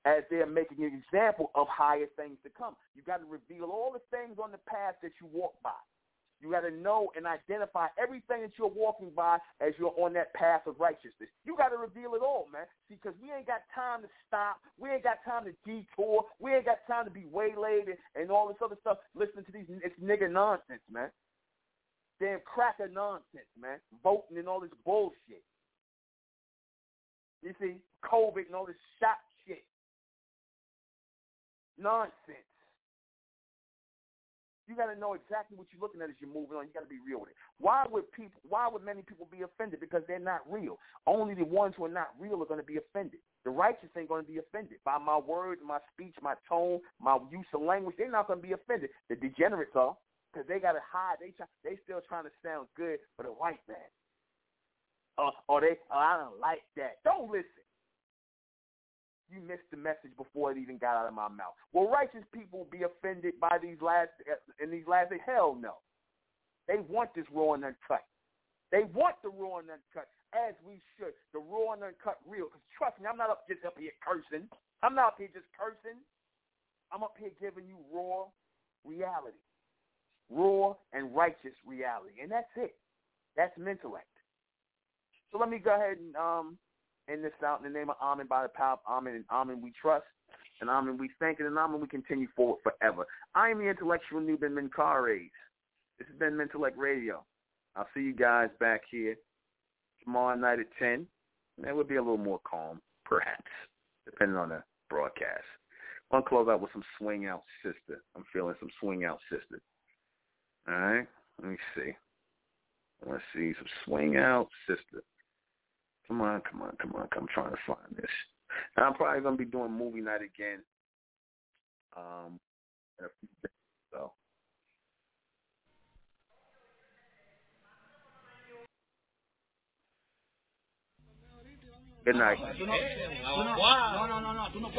as they're making an example of higher things to come. You got to reveal all the things on the path that you walk by. You got to know and identify everything that you're walking by as you're on that path of righteousness. You got to reveal it all, man. See, because we ain't got time to stop. We ain't got time to detour. We ain't got time to be waylaid and, and all this other stuff. Listening to these, it's nigga nonsense, man. Damn cracker nonsense, man. Voting and all this bullshit. You see, COVID and all this shot. Nonsense. You got to know exactly what you're looking at as you're moving on. You got to be real with it. Why would people? Why would many people be offended? Because they're not real. Only the ones who are not real are going to be offended. The righteous ain't going to be offended by my words, my speech, my tone, my use of language. They're not going to be offended. The degenerates are because they got to hide. They try, they still trying to sound good for the white man. Uh, or they, oh, I don't like that. Don't listen you missed the message before it even got out of my mouth. Will righteous people be offended by these last in these last days? Hell no. They want this raw and uncut. They want the raw and uncut, as we should. The raw and uncut real. Because trust me, I'm not up just up here cursing. I'm not up here just cursing. I'm up here giving you raw reality. Raw and righteous reality. And that's it. That's intellect. So let me go ahead and um, in this out in the name of Amen by the power of Amen and Amen we trust. And Amen we thank and Amen we continue forward forever. I am the intellectual Nuben Menkarayzz. This has been Mentellect Radio. I'll see you guys back here tomorrow night at 10. And it will be a little more calm, perhaps, depending on the broadcast. i to close out with some swing out sister. I'm feeling some swing out sister. All right, let me see. Let's see some swing out sister. Come on, come on, come on. I'm trying to find this. And I'm probably gonna be doing movie night again. Um, in a few days, so. Good night. no, no, no, no, no.